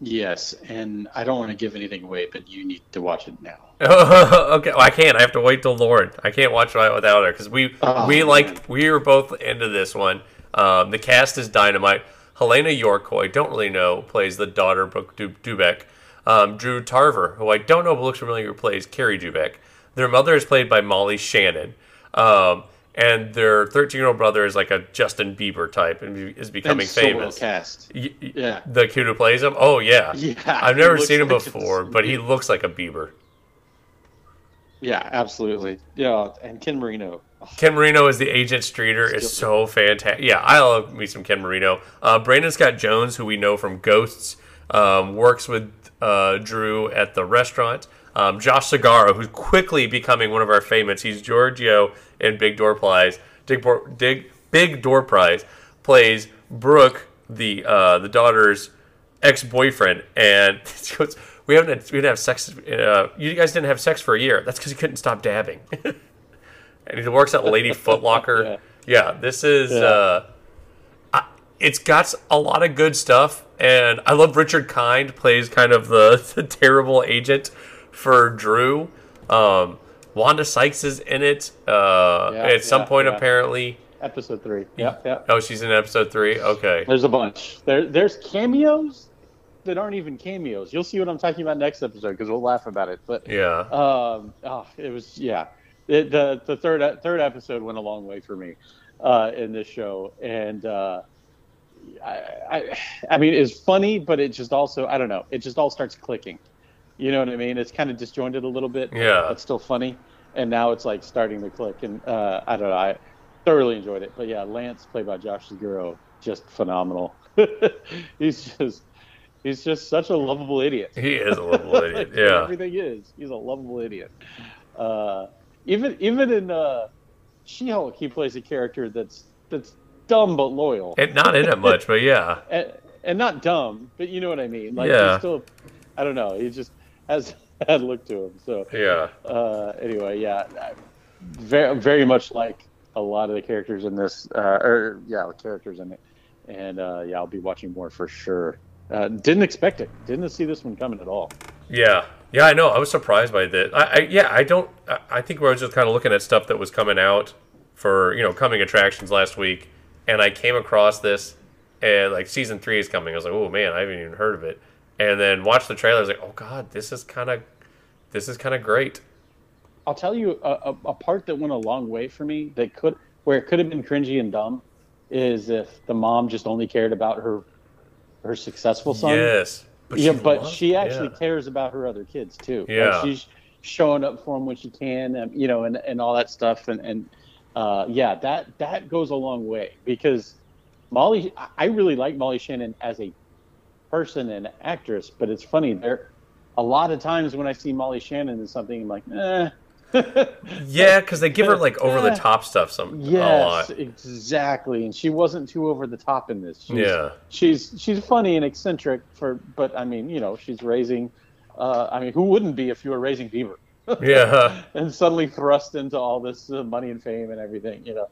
Yes, and I don't want to give anything away, but you need to watch it now. okay, well, I can't. I have to wait till Lauren. I can't watch it without her because we Oh, we man. like we were both into this one. Um, the cast is dynamite. Helena Yorke, who I don't really know, plays the daughter Brooke Du- Dubek. Um, Drew Tarver, who I don't know but looks familiar, plays Cary Dubek. Their mother is played by Molly Shannon. Um, and their 13 year old brother is like a Justin Bieber type and is becoming And so well famous. cast. Y- Yeah. The kid who plays him? Oh, yeah. Yeah, I've never seen him like before, but he looks like a Bieber. Yeah, absolutely. Yeah, and Ken Marino. Ken Marino is the Agent Streeter is so fantastic. Yeah, I love me some Ken Marino. Uh, Brandon Scott Jones, who we know from Ghosts, um, works with uh, Drew at the restaurant. Um, Josh Segarra, who's quickly becoming one of our favorites. He's Giorgio in Big Door Prize. Dig, Dig, Big Door Prize plays Brooke, the uh, the daughter's ex boyfriend, and goes, "We haven't had, we didn't have sex. Uh, you guys didn't have sex for a year. That's because you couldn't stop dabbing." and he works at Lady Foot Locker. yeah. this is. Yeah. Uh, I, it's got a lot of good stuff, and I love Richard Kind plays kind of the, the terrible agent for Drew. Um, Wanda Sykes is in it uh, Yeah, at some yeah, point, yeah. apparently. Episode three. Yeah, yeah. Oh, she's in episode three. Okay. There's a bunch. There, there's cameos that aren't even cameos. You'll see what I'm talking about next episode because we'll laugh about it. But Yeah. um, oh, it was yeah. It, the the third third episode went a long way for me uh, in this show, and uh, I, I I mean it's funny, but it just also I don't know. It just all starts clicking. You know what I mean? It's kind of disjointed a little bit. Yeah. It's still funny, and now it's like starting to click. And uh, I don't know. I thoroughly enjoyed it. But yeah, Lance, played by Josh Segarra, just phenomenal. he's just he's just such a lovable idiot. He is a lovable idiot. Like, Yeah. everything is. He's a lovable idiot. Uh, even even in uh, She-Hulk, he plays a character that's that's dumb but loyal, And not in it much, but yeah. and, and not dumb, but you know what I mean. Like Yeah. he's still, I don't know. He just has that look to him. So Yeah. uh, anyway, yeah, very very much like a lot of the characters in this, uh, or yeah, the characters in it, and uh, yeah, I'll be watching more for sure. Uh, didn't expect it. Didn't see this one coming at all. Yeah, yeah, I know. I was surprised by this. I, I yeah, I don't. I, I think we were just kind of looking at stuff that was coming out for you know coming attractions last week, and I came across this, and like season three is coming. I was like, oh man, I haven't even heard of it, and then watch the trailer. I was like, oh god, this is kind of, this is kind of great. I'll tell you a, a, a part that went a long way for me that could where it could have been cringy and dumb is if the mom just only cared about her her successful son. yes, but yeah, she but loved- she actually yeah. cares about her other kids too. Like, Yeah. she's showing up for them when she can, and you know, and, and all that stuff, and and uh, yeah, that that goes a long way because Molly, I really like Molly Shannon as a person and actress, but it's funny there. A lot of times when I see Molly Shannon in something, I'm like, eh. yeah, because they give her like over the top stuff some a Yes, lot. exactly. And she wasn't too over the top in this. She's, Yeah. she's she's funny and eccentric for, but I mean, you know, she's raising. Uh, I mean, who wouldn't be if you were raising Beaver Yeah, and suddenly thrust into all this uh, money and fame and everything? You know,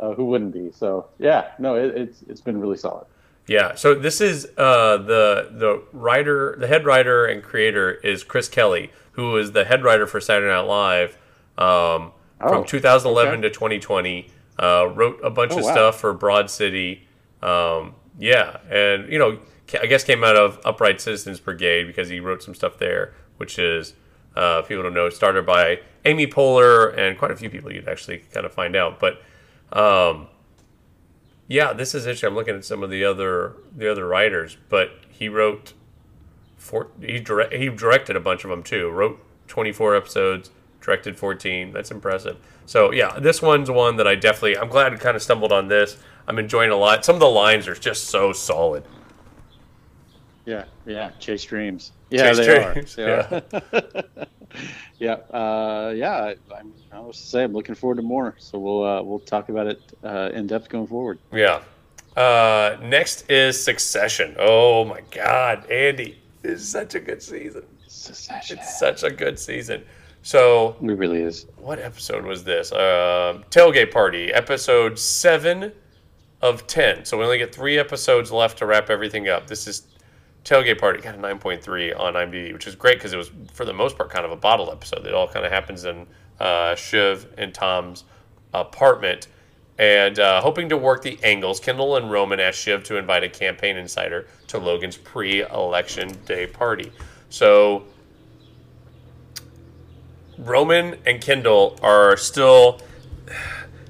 uh, who wouldn't be? So yeah, no, it, it's it's been really solid. Yeah, so this is uh, the the writer, the head writer and creator is Chris Kelly, who is the head writer for Saturday Night Live um, Oh, from 2011 okay. to 2020. Uh, wrote a bunch Oh, of wow. stuff for Broad City. Um, yeah, and you know, I guess came out of Upright Citizens Brigade because he wrote some stuff there, which is uh, people don't know started by Amy Poehler and quite a few people you'd actually kind of find out, but. Um, yeah, this is interesting. I'm looking at some of the other the other writers, but he wrote four. He direct, he directed a bunch of them too. Wrote 24 episodes, directed 14. That's impressive. So yeah, this one's one that I definitely. I'm glad I kind of stumbled on this. I'm enjoying a lot. Some of the lines are just so solid. Yeah, yeah, Chase Dreams. Yeah, Chase they Dreams, are. They are. yeah, uh, yeah. I, I'm, I was to say, I'm looking forward to more. So we'll uh, we'll talk about it uh, in depth going forward. Yeah. Uh, next is Succession. Oh my God, Andy, this is such a good season. Succession. It's such a good season. So It really is. what episode was this? Um, Tailgate Party, episode seven of ten. So we only get three episodes left to wrap everything up. This is Tailgate Party, got a nine point three on IMDb, which is great because it was for the most part kind of a bottle episode. It all kind of happens in uh, Shiv and Tom's apartment. And uh, hoping to work the angles, Kendall and Roman asked Shiv to invite a campaign insider to Logan's pre-election day party. So Roman and Kendall are still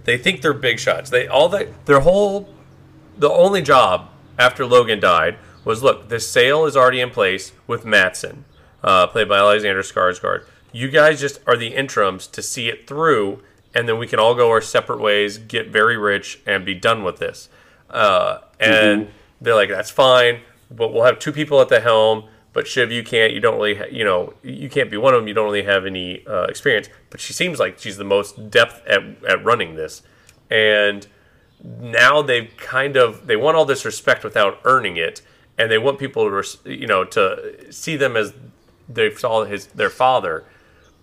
They think they're big shots. They all the, their whole the only job after Logan died was look, this sale is already in place with Matsson, uh, played by Alexander Skarsgård. You guys just are the interims to see it through, and then we can all go our separate ways, get very rich, and be done with this. Uh, and mm-hmm. they're like, that's fine, but we'll have two people at the helm. But Shiv, you can't. You don't really. Ha- you know, you can't be one of them. You don't really have any uh, experience. But she seems like she's the most depth at, at running this, and now they've kind of they want all this respect without earning it, and they want people to you know to see them as they saw his their father,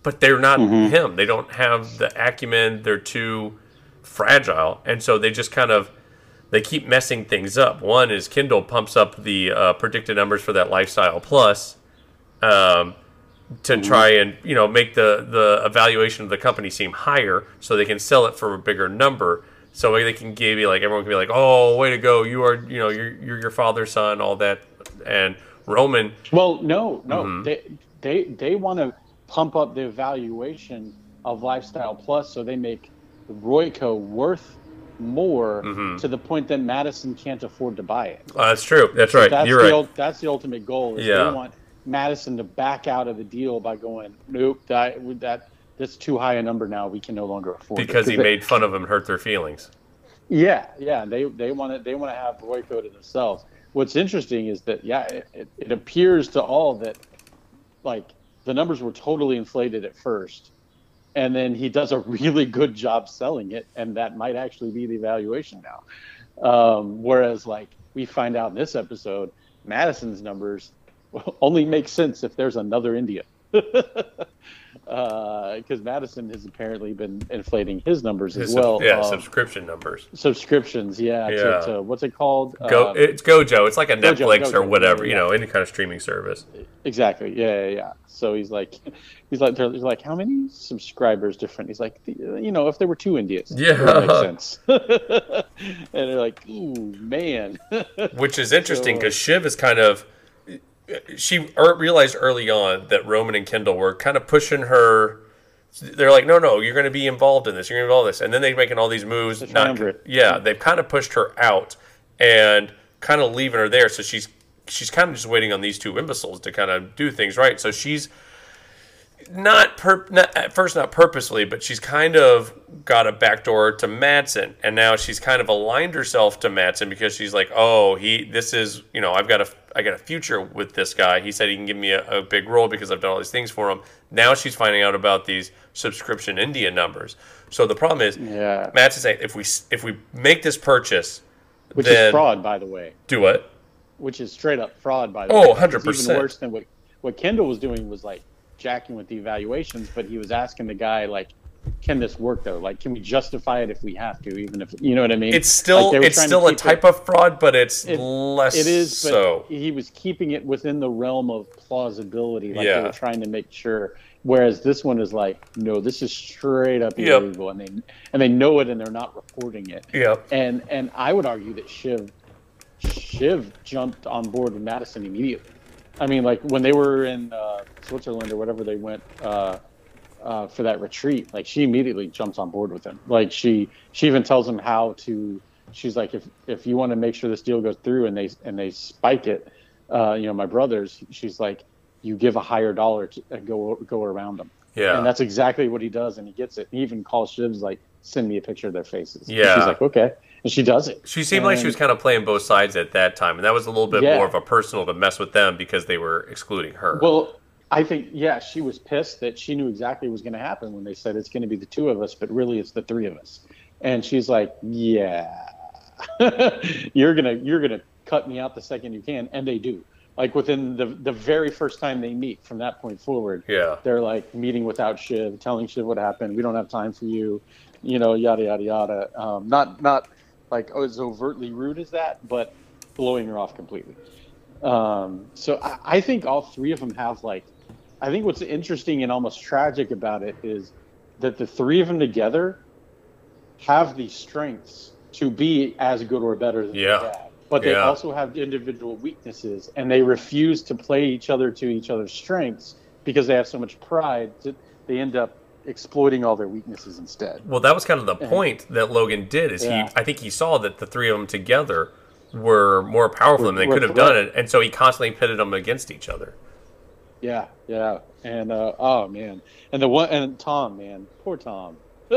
but they're not mm-hmm. him. They don't have the acumen. They're too fragile, and so they just kind of they keep messing things up. One is Kendall pumps up the uh, predicted numbers for that lifestyle plus. Um, to mm-hmm. try and you know make the the evaluation of the company seem higher so they can sell it for a bigger number so they can give you like everyone can be like, "Oh, way to go! You are you know you're you're your father's son," all that, and Roman. Well, no, no, mm-hmm. they they they want to pump up the valuation of Lifestyle Plus so they make Royco worth more mm-hmm. to the point that Matsson can't afford to buy it. Uh, that's true. That's right. That's You're the, right. That's the ultimate goal. yeah. They want Matsson to back out of the deal by going, nope, that that that's too high a number now. We can no longer afford because it. he they, made fun of them, hurt their feelings. Yeah, yeah. They they want to they want to have Royco to themselves. What's interesting is that yeah, it, it, it appears to all that like the numbers were totally inflated at first, and then he does a really good job selling it, and that might actually be the evaluation now. Um, whereas like we find out in this episode, Matsson's numbers only make sense if there's another India. because uh, Matsson has apparently been inflating his numbers his as well. yeah, um, subscription numbers. Subscriptions, yeah. yeah. To, to, what's it called? Go. Um, it's Gojo. It's like a Gojo, Netflix Gojo, or whatever. Yeah, you know, any kind of streaming service. Exactly. Yeah, yeah. So he's like, he's like, he's like, how many subscribers different? He's like, you know, if there were two Indians, yeah, that makes sense. and they're like, ooh, man. Which is interesting because so, uh, Shiv is kind of she er, realized early on that Roman and Kendall were kind of pushing her. They're like, no, no, you're going to be involved in this. You're going to be involved in this, and then they're making all these moves. Not, yeah, they've kind of pushed her out and kind of leaving her there. So she's she's kind of just waiting on these two imbeciles to kind of do things right. So she's not, per, not at first not purposely, but she's kind of got a backdoor to Matsson, and now she's kind of aligned herself to Matsson because she's like, oh, he, this is, you know, I've got a, I got a future with this guy. He said he can give me a, a big role because I've done all these things for him. Now she's finding out about these subscription India numbers. So the problem is, yeah, Matsson's saying if we if we make this purchase, which is fraud, by the way. Do what? Which is straight up fraud, by the oh, way. Oh, 100 percent. Even worse than what what Kendall was doing was like jacking with the evaluations, but he was asking the guy like, "Can this work though? Like, can we justify it if we have to? Even if you know what I mean?" It's still like it's still a type it, of fraud, but it's it, less. It is. so he was keeping it within the realm of plausibility. Like yeah. they were trying to make sure. Whereas this one is like, no, this is straight up yep. illegal, and they and they know it, and they're not reporting it. Yep. And and I would argue that Shiv Shiv jumped on board with Matsson immediately. I mean, like when they were in uh, Switzerland or whatever they went uh, uh, for that retreat, like she immediately jumps on board with him. Like she she even tells him how to. She's like, if if you want to make sure this deal goes through and they and they spike it, uh, you know, my brothers. She's like, you give a higher dollar to uh, go go around them. Yeah, and that's exactly what he does, and he gets it. He even calls Shiv's like, send me a picture of their faces. Yeah, and she's like, okay and she does it. She seemed and, like she was kind of playing both sides at that time, and that was a little bit yeah. more of a personal to mess with them because they were excluding her. Well, I think yeah, she was pissed that she knew exactly what was going to happen when they said it's going to be the two of us, but really it's the three of us. And she's like, "Yeah, you're gonna you're gonna cut me out the second you can," and they do. Like within the the very first time they meet, from that point forward, yeah, they're like meeting without Shiv, telling Shiv what happened. We don't have time for you, you know, yada yada yada. Um, not not like oh, as overtly rude as that, but blowing her off completely. Um, so I, I think all three of them have like, I think what's interesting and almost tragic about it is that the three of them together have the strengths to be as good or better than yeah. dad. But they yeah. also have individual weaknesses, and they refuse to play each other to each other's strengths because they have so much pride. That they end up exploiting all their weaknesses instead. Well, that was kind of the point that Logan did. Is Yeah. he? I think he saw that the three of them together were more powerful than they could were have done it, and so he constantly pitted them against each other. Yeah, yeah, and uh, oh man, and the one and Tom, man, poor Tom.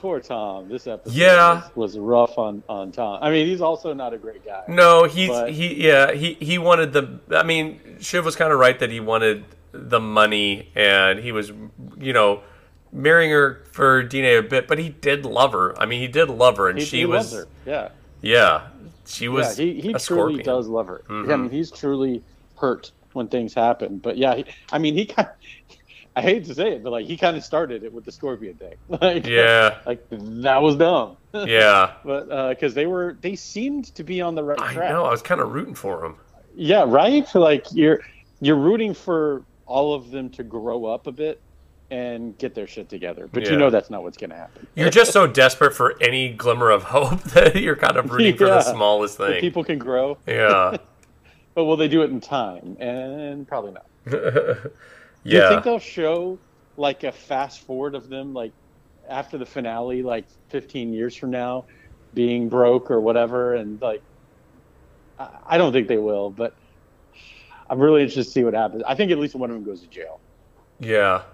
Poor Tom. This episode Yeah. was, was rough on on Tom. I mean, he's also not a great guy. No, he's But- he yeah he he wanted the. I mean, Shiv was kind of right that he wanted the money, and he was you know marrying her for DNA a bit, but he did love her. I mean, he did love her, and He, she he was her. Yeah, yeah she was yeah. He, he a truly scorpion. Mm-hmm. does love her. I mean, he's truly hurt when things happen. But yeah, he, I mean, he kind. Of, I hate to say it, but like he kind of started it with the scorpion thing. like, Yeah, like that was dumb. yeah. but uh, because they were, they seemed to be on the right I track. know. I was kind of rooting for him. Yeah, right. Like you're you're rooting for all of them to grow up a bit and get their shit together, but Yeah. you know that's not what's going to happen. You're just so desperate for any glimmer of hope that you're kind of rooting for the Yeah. smallest That thing. People can grow, Yeah, but will they do it in time? And probably not. Do you think they'll show like a fast forward of them, like after the finale, like 15 years from now, being broke or whatever? And like, I, I don't think they will, but I'm really interested to see what happens. I think at least one of them goes to jail. Yeah,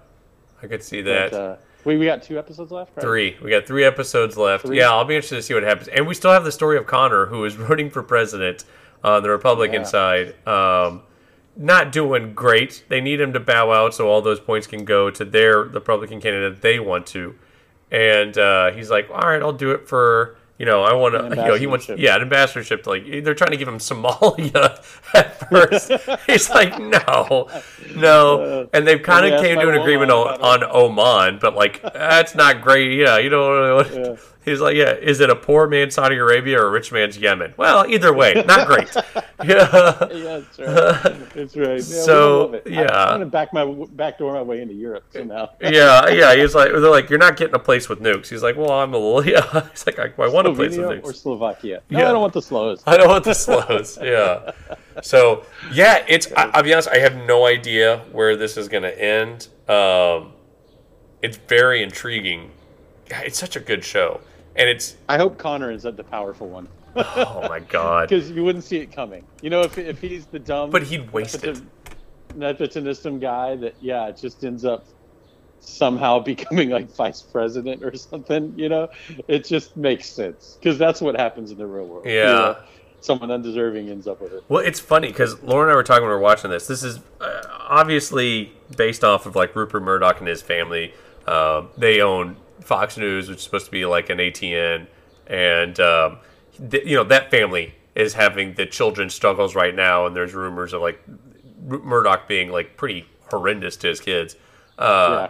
I could see that. But, uh, we, we got two episodes left, right? Three. We got three episodes left. Three? Yeah, I'll be interested to see what happens. And we still have the story of Connor, who is running for president on the Republican Yeah. side. Um, not doing great. They need him to bow out so all those points can go to their the Republican candidate they want to. And uh, he's like, all right, I'll do it for. You know, I want to. You know, he wants. Yeah, an ambassadorship. To like, they're trying to give him Somalia at first. he's like, no, no. And they've kind Uh, of ask came to an agreement on, on Oman, but like that's not great. Yeah, you know. Yeah. He's like, yeah, is it a poor man's Saudi Arabia or a rich man's Yemen? Well, either way, not great. yeah. yeah, that's right. That's right. Yeah, So, we love it. Yeah. I'm gonna back my backdoor my way into Europe somehow. Yeah, yeah. He's like, they're like, you're not getting a place with nukes. He's like, well, I'm a little, yeah. He's like, I, I want a place with Slovenia or Slovakia? No, Yeah. I don't want the slows. I don't want the slows. Yeah. So yeah, it's. I, I'll be honest. I have no idea where this is going to end. Um, it's very intriguing. God, It's such a good show, and it's. I hope Connor is the powerful one Oh my god! because you wouldn't see it coming. You know, if if he's the dumb, But he'd waste it. nepotism guy that yeah, it just ends up somehow becoming like vice president or something. You know, it just makes sense because that's what happens in the real world. you Yeah. know? someone undeserving ends up with it. Well, it's funny because Laura and I were talking when we were watching this. This is uh, obviously based off of like Rupert Murdoch and his family. Um, they own Fox News, which is supposed to be like an ATN, and um, th- you know that family is having the children's struggles right now, and there's rumors of like Murdoch being like pretty horrendous to his kids. Uh,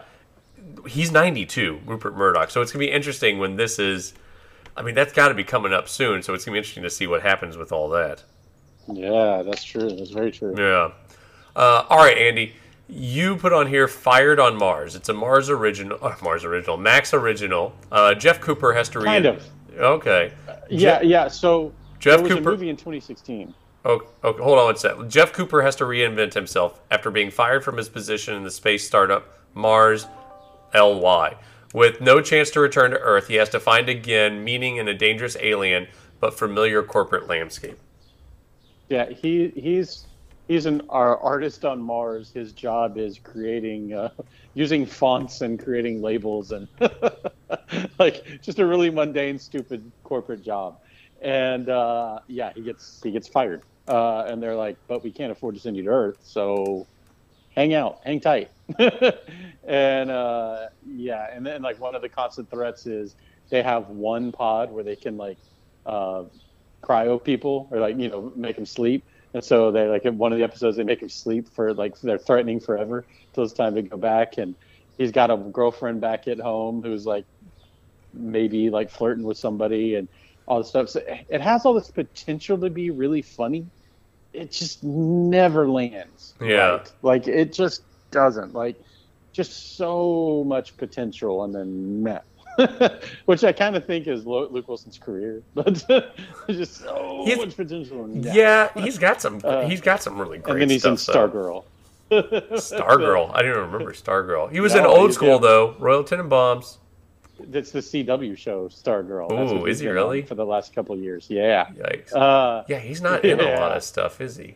He's 92, Rupert Murdoch, so it's gonna be interesting when this is. I mean, that's got to be coming up soon, so it's gonna be interesting to see what happens with all that. yeah, that's true. That's very true. Yeah. Uh, all right, Andy. You put on here "Fired on Mars." It's a Mars original. Uh, Mars original. Max original. Uh, Jeff Cooper has to read. Kind of. Okay. Yeah, yeah. So Jeff there was Cooper- a movie in 2016. Oh, okay. Hold on one sec. Jeff Cooper has to reinvent himself after being fired from his position in the space startup Mars LY. With no chance to return to Earth, he has to find again meaning in a dangerous alien but familiar corporate landscape. Yeah, he he's he's an artist on Mars. His job is creating uh, using fonts and creating labels and like just a really mundane, stupid corporate job. And uh, yeah, he gets he gets fired. Uh, and they're like, but we can't afford to send you to Earth, so hang out, hang tight. and uh, yeah, and then like one of the constant threats is they have one pod where they can like uh, cryo people or like you know make them sleep. And so they like in one of the episodes they make him sleep for like they're threatening forever till it's time to go back. And he's got a girlfriend back at home who's like maybe like flirting with somebody and all this stuff. So it has all this potential to be really funny. It just never lands. Yeah. right. Like it just doesn't. Like just so much potential and then meh. Which I kind of think is Luke Wilson's career, but just so He's- much potential. Yeah, he's got some. Uh, he's got some really great and then he's stuff. in though. Stargirl. Stargirl. I didn't even remember Stargirl. He was in old school though. Royal Tenenbaums. It's the CW show Stargirl. That's Ooh, is he really? For the last couple of years, yeah. Yikes. Uh, yeah, he's not in a lot of stuff, is he?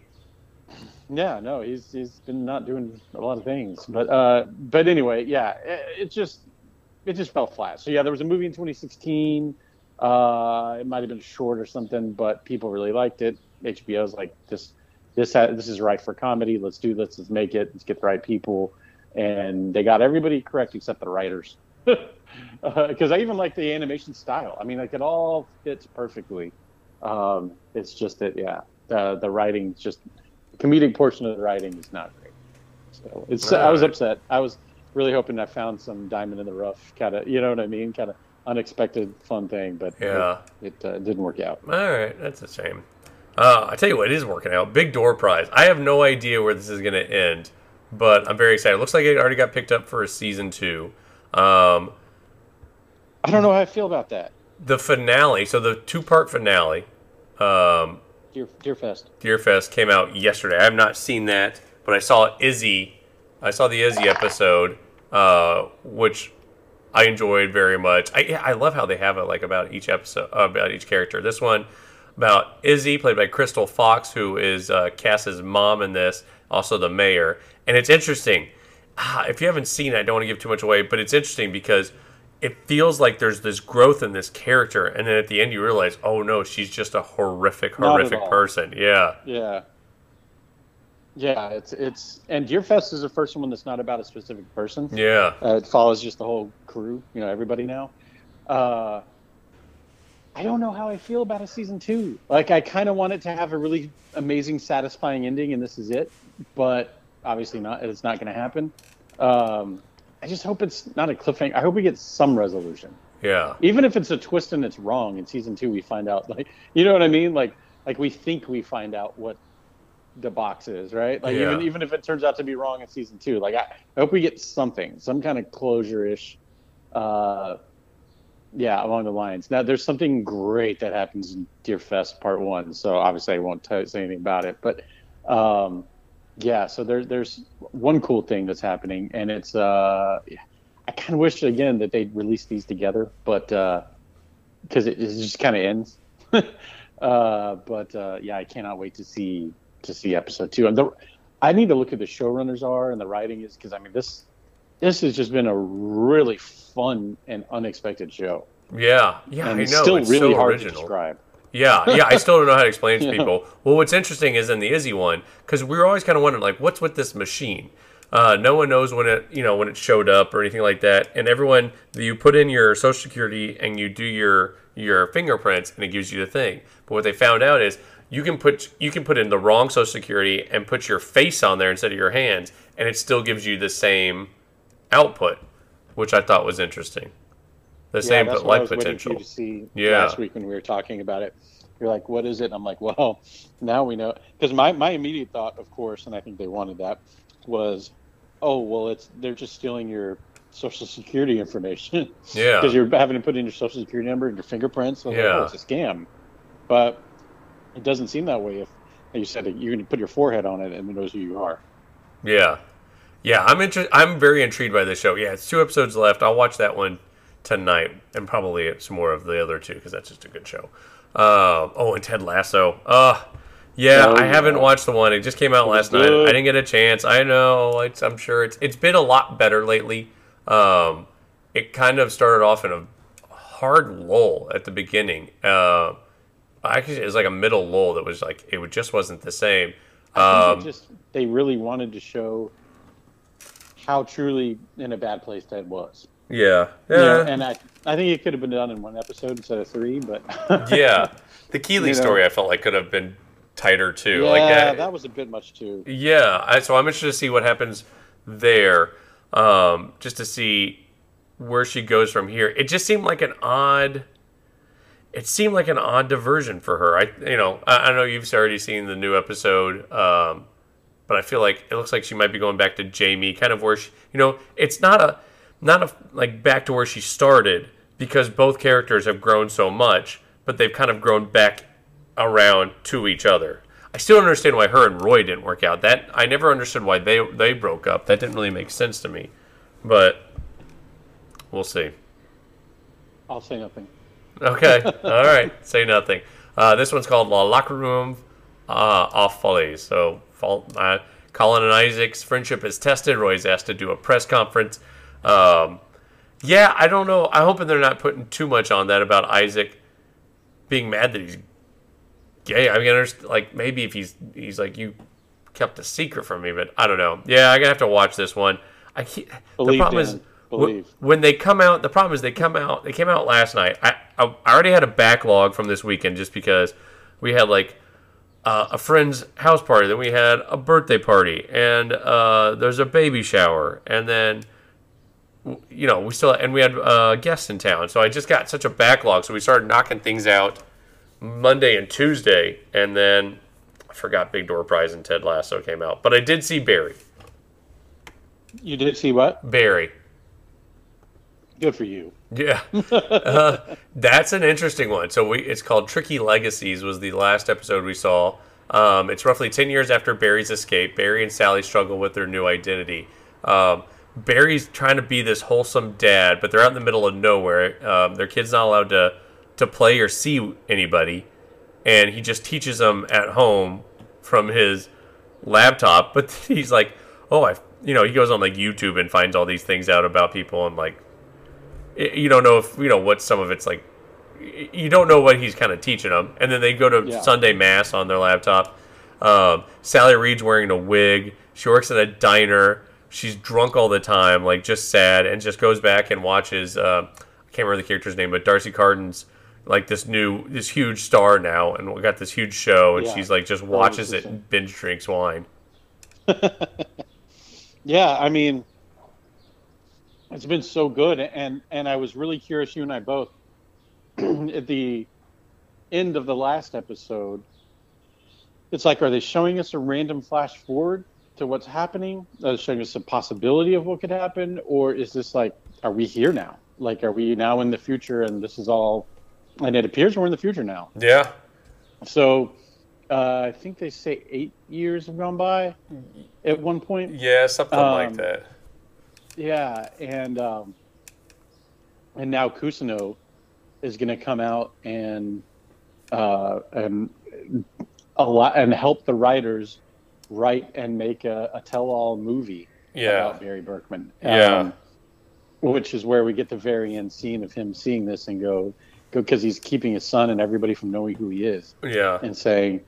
Yeah, no, he's he's been not doing a lot of things, but uh, but anyway, yeah, it, it just it just fell flat. So yeah, there was a movie in 2016. Uh, it might have been short or something, but people really liked it. HBO's like this this ha- this is right for comedy. Let's do this. Let's make it. Let's get the right people, and they got everybody correct except the writers. Because I even like the animation style. I mean, like it all fits perfectly. Um, it's just that, yeah, the the writing just the comedic portion of the writing is not great. So it's I was upset. I was really hoping I found some diamond in the rough, kind of, you know what I mean, kind of unexpected fun thing, but Yeah. it, it uh, didn't work out. All right, that's a shame. Uh, I tell you what, it is working out. Big door prize. I have no idea where this is going to end, but I'm very excited. looks like it already got picked up for a season two. Um, I don't know how I feel about that. the finale, so the two part finale, um, Dear Dear Fest. Deerfest came out yesterday. I have not seen that, but I saw Izzy. I saw the Izzy episode, uh, which I enjoyed very much. I I love how they have it like about each episode about each character. This one about Izzy, played by Crystal Fox, who is uh, Cass's mom in this, also the mayor. And it's interesting. Ah, If you haven't seen it, I don't want to give too much away, but it's interesting because it feels like there's this growth in this character, and then at the end you realize, oh no, she's just a horrific, horrific person. Yeah. Yeah. Yeah, it's it's and Deer Fest is the first one that's not about a specific person. Yeah. Uh, it follows just the whole crew, you know, everybody now. Uh, I don't know how I feel about a season two. Like, I kind of want it to have a really amazing, satisfying ending, and this is it. But obviously, not. It's not going to happen. Um, I just hope it's not a cliffhanger. I hope we get some resolution, Yeah. even if it's a twist and it's wrong. In season two, we find out, like, you know what I mean? Like, like we think we find out what the box is, right? Like, Yeah. even even if it turns out to be wrong in season two, like, I, I hope we get something, some kind of closure ish. Uh, yeah, along the lines. Now, there's something great that happens in Deer Fest Part One, so obviously I won't tell say anything about it. But um, yeah, so there, there's one cool thing that's happening, and it's uh, I kind of wish again that they'd release these together, but because it, it just kind of ends. uh, but uh, yeah, I cannot wait to see to see episode two. And the, I need to look at the showrunners are and the writing is because I mean this this has just been a really fun and unexpected show, Yeah. Yeah. and I it's know. still it's really so hard original. to describe. Yeah, yeah, I still don't know how to explain to Yeah. people. Well, what's interesting is in the Izzy one because we were always kind of wondering like, what's with this machine? Uh, no one knows when it, you know, when it showed up or anything like that. And everyone, you put in your social security and you do your your fingerprints, and it gives you the thing. But what they found out is you can put you can put in the wrong social security and put your face on there instead of your hands, and it still gives you the same output, which I thought was interesting. The same that's but what I life was waiting for potential. you to see Yeah. last week when we were talking about it. You're like, "What is it?" And I'm like, "Well, now we know." Because my my immediate thought, of course, and I think they wanted that, was, "Oh, well, it's they're just stealing your social security information." Yeah. because you're having to put in your social security number and your fingerprints. So was like, Yeah. oh, it's a scam. But it doesn't seem that way if like you said you can put your forehead on it and it knows who you are. Yeah, yeah. I'm inter- I'm very intrigued by this show. Yeah, it's two episodes left. I'll watch that one tonight, and probably some more of the other two because that's just a good show. Um, oh, and Ted Lasso. Uh yeah, Oh, I haven't yeah. watched the one. It just came out last night. I didn't get a chance. I know. It's, I'm sure it's it's been a lot better lately. Um, it kind of started off in a hard lull at the beginning. Uh, actually, it was like a middle lull that was like it just wasn't the same. I think Um, just they really wanted to show how truly in a bad place Ted was. Yeah, You know, yeah. and I I think it could have been done in one episode instead of three, but yeah, the Keeley You know. story I felt like could have been tighter too. yeah, like uh, that was a bit much too. yeah. I, so I'm interested to see what happens there, um, just to see where she goes from here. It just seemed like an odd. It seemed like an odd diversion for her. I, you know, I, I know you've already seen the new episode, um, but I feel like it looks like she might be going back to Jamie, kind of where she, you know, it's not a, not a like back to where she started because both characters have grown so much, but they've kind of grown back around to each other. I still don't understand why her and Roy didn't work out. That I never understood why they they broke up. That didn't really make sense to me. But we'll see. I'll say nothing. Okay. All right. Say nothing. Uh, this one's called La Locker Room uh, Off Follies. So, uh, Colin and Isaac's friendship is tested. Roy's asked to do a press conference. Um, yeah, I don't know. I'm hoping they're not putting too much on that about Isaac being mad that he's gay. I mean, I understand, like maybe if he's he's like you kept a secret from me, but I don't know. Yeah, I'm gonna have to watch this one. I can't, the problem Dan. is Believe. when they come out. The problem is they come out. They came out last night. I I, I already had a backlog from this weekend just because we had like uh, a friend's house party, then we had a birthday party, and uh, there's a baby shower, and then you know we still and we had uh, guests in town. So I just got such a backlog. So we started knocking things out Monday and Tuesday, and then I forgot Big Door Prize and Ted Lasso came out. But I did see Barry. You did see what? Barry. Good for you. Yeah, uh, that's an interesting one. So we, it's called Tricky Legacies. Was the last episode we saw. Um, it's roughly ten years after Barry's escape. Barry and Sally struggle with their new identity. Um, Barry's trying to be this wholesome dad, but they're out in the middle of nowhere. Um, their kid's not allowed to to play or see anybody, and he just teaches them at home from his laptop. But he's like, oh, I, you know, he goes on like YouTube and finds all these things out about people and like you don't know if you know what some of it's like you don't know what he's kind of teaching them and then they go to Yeah. sunday mass on their laptop um, sally reed's wearing a wig she works at a diner she's drunk all the time like just sad and just goes back and watches uh, i can't remember the character's name but D'Arcy Carden's like this new this huge star now and we got this huge show and Yeah. she's like just watches the it and binge drinks wine Yeah, I mean, it's been so good, and and I was really curious. You and I both at the end of the last episode. It's like, are they showing us a random flash forward to what's happening? They showing us a possibility of what could happen, or is this like, are we here now? Like, are we now in the future, and this is all? And it appears we're in the future now. yeah So, uh, I think they say eight years have gone by at one point. yeah something like Um, that Yeah, and um, and now Cousineau is going to come out and uh, and a lot and help the writers write and make a, a tell-all movie yeah about Barry Berkman. Yeah. which is where we get the very end scene of him seeing this and go go because he's keeping his son and everybody from knowing who he is yeah and saying,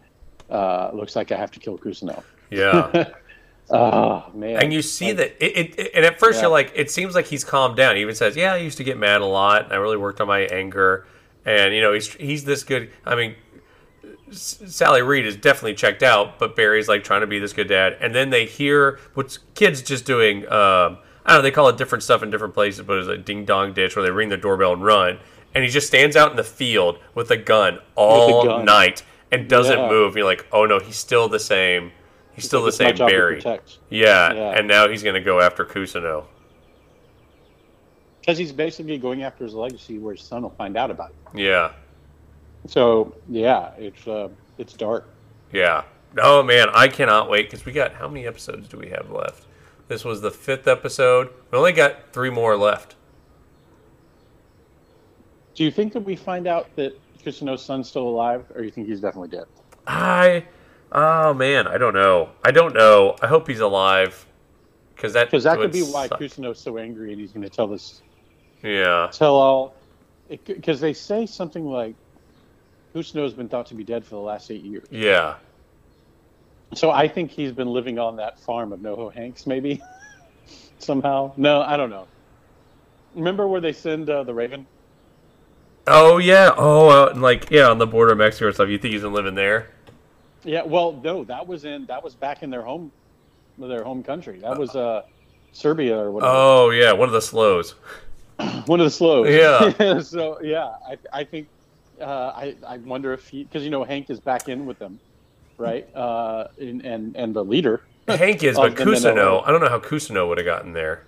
uh, "Looks like I have to kill Cousineau." yeah Oh man! and you see Like, that it, it, and at first Yeah. you're like it seems like he's calmed down he even says yeah i used to get mad a lot i really worked on my anger and you know he's he's this good i mean sally reed is definitely checked out but barry's like trying to be this good dad and then they hear what's kids just doing um i don't know they call it different stuff in different places but it's a ding dong ditch where they ring the doorbell and run and he just stands out in the field with a gun all gun. night and doesn't Yeah. move you're like oh no he's still the same he's still the same barry yeah, Yeah. and now he's going to go after Cousineau. because he's basically going after his legacy where his son will find out about it. Yeah, So yeah, it's uh, it's dark. yeah. Oh man, I cannot wait because we got how many episodes do we have left? This was the fifth episode. We only got three more left. Do you think that we find out that Cousineau's son's still alive, or you think he's definitely dead? I, oh man, I don't know. I don't know. I hope he's alive because that Because that could be why suck. Cousineau's so angry and he's going to tell this Yeah, tell all. Because they say something like Cousineau's been thought to be dead for the last eight years. yeah, So I think he's been living on that farm of NoHo Hanks, maybe somehow. No, I don't know. Remember where they send uh, the Raven? Oh yeah. Oh, uh, like yeah, on the border of Mexico or stuff. You think he's been living there? Yeah, well, no, that was in that was back in their home, their home country. That was uh, Serbia or whatever. Oh yeah, one of the slows. One of the slows. Yeah. so yeah, I, I think uh, I I wonder if he because you know Hank is back in with them, right? Uh, and and, and the leader. Hank is, but the Manila. Cousineau. I don't know how Cousineau would have gotten there.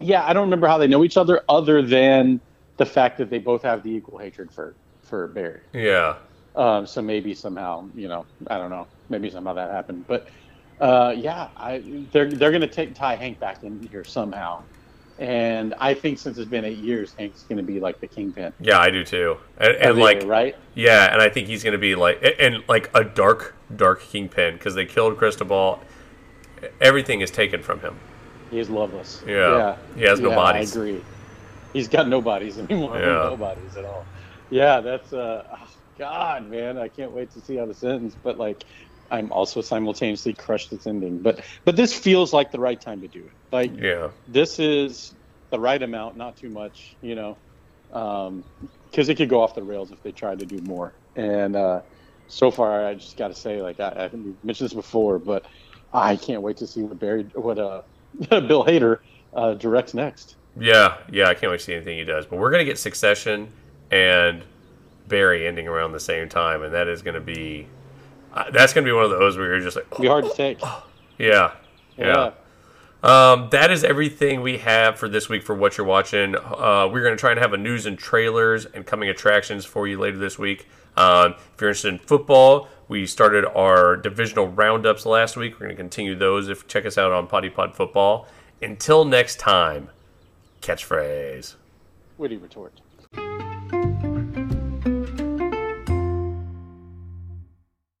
Yeah, I don't remember how they know each other, other than the fact that they both have the equal hatred for for Barry. Yeah. Um, so maybe somehow, you know, I don't know, maybe somehow that happened. But uh, yeah, I, they're they're going to take tie Hank back in here somehow. And I think since it's been eight years, Hank's going to be like the kingpin. Yeah, I do too. And, and like, year, right? yeah, and I think he's going to be like, and like a dark, dark kingpin because they killed Cristobal. Everything is taken from him. He is loveless. Yeah. He has no yeah, bodies. I agree. He's got no bodies anymore. Yeah. No bodies at all. Yeah, that's uh oh, God, man. I can't wait to see how this ends. But like I'm also simultaneously crushed its ending. But but this feels like the right time to do it. Like Yeah, this is the right amount, not too much, you know. Um because it could go off the rails if they tried to do more. And uh so far I just gotta say, like I, I mentioned this before, but I can't wait to see what Barry what uh Bill Hader uh, directs next. yeah, yeah. I can't wait to see anything he does. But we're gonna get Succession and Barry ending around the same time, and that is gonna be. Uh, that's gonna be one of those where you're just like, be hard to take. yeah, yeah. Um, that is everything we have for this week for what you're watching. Uh, we're going to try and have a news and trailers and coming attractions for you later this week. Um, if you're interested in football, we started our divisional roundups last week. We're going to continue those. If check us out on Poddy Pod Football. Until next time, catchphrase. Witty retort.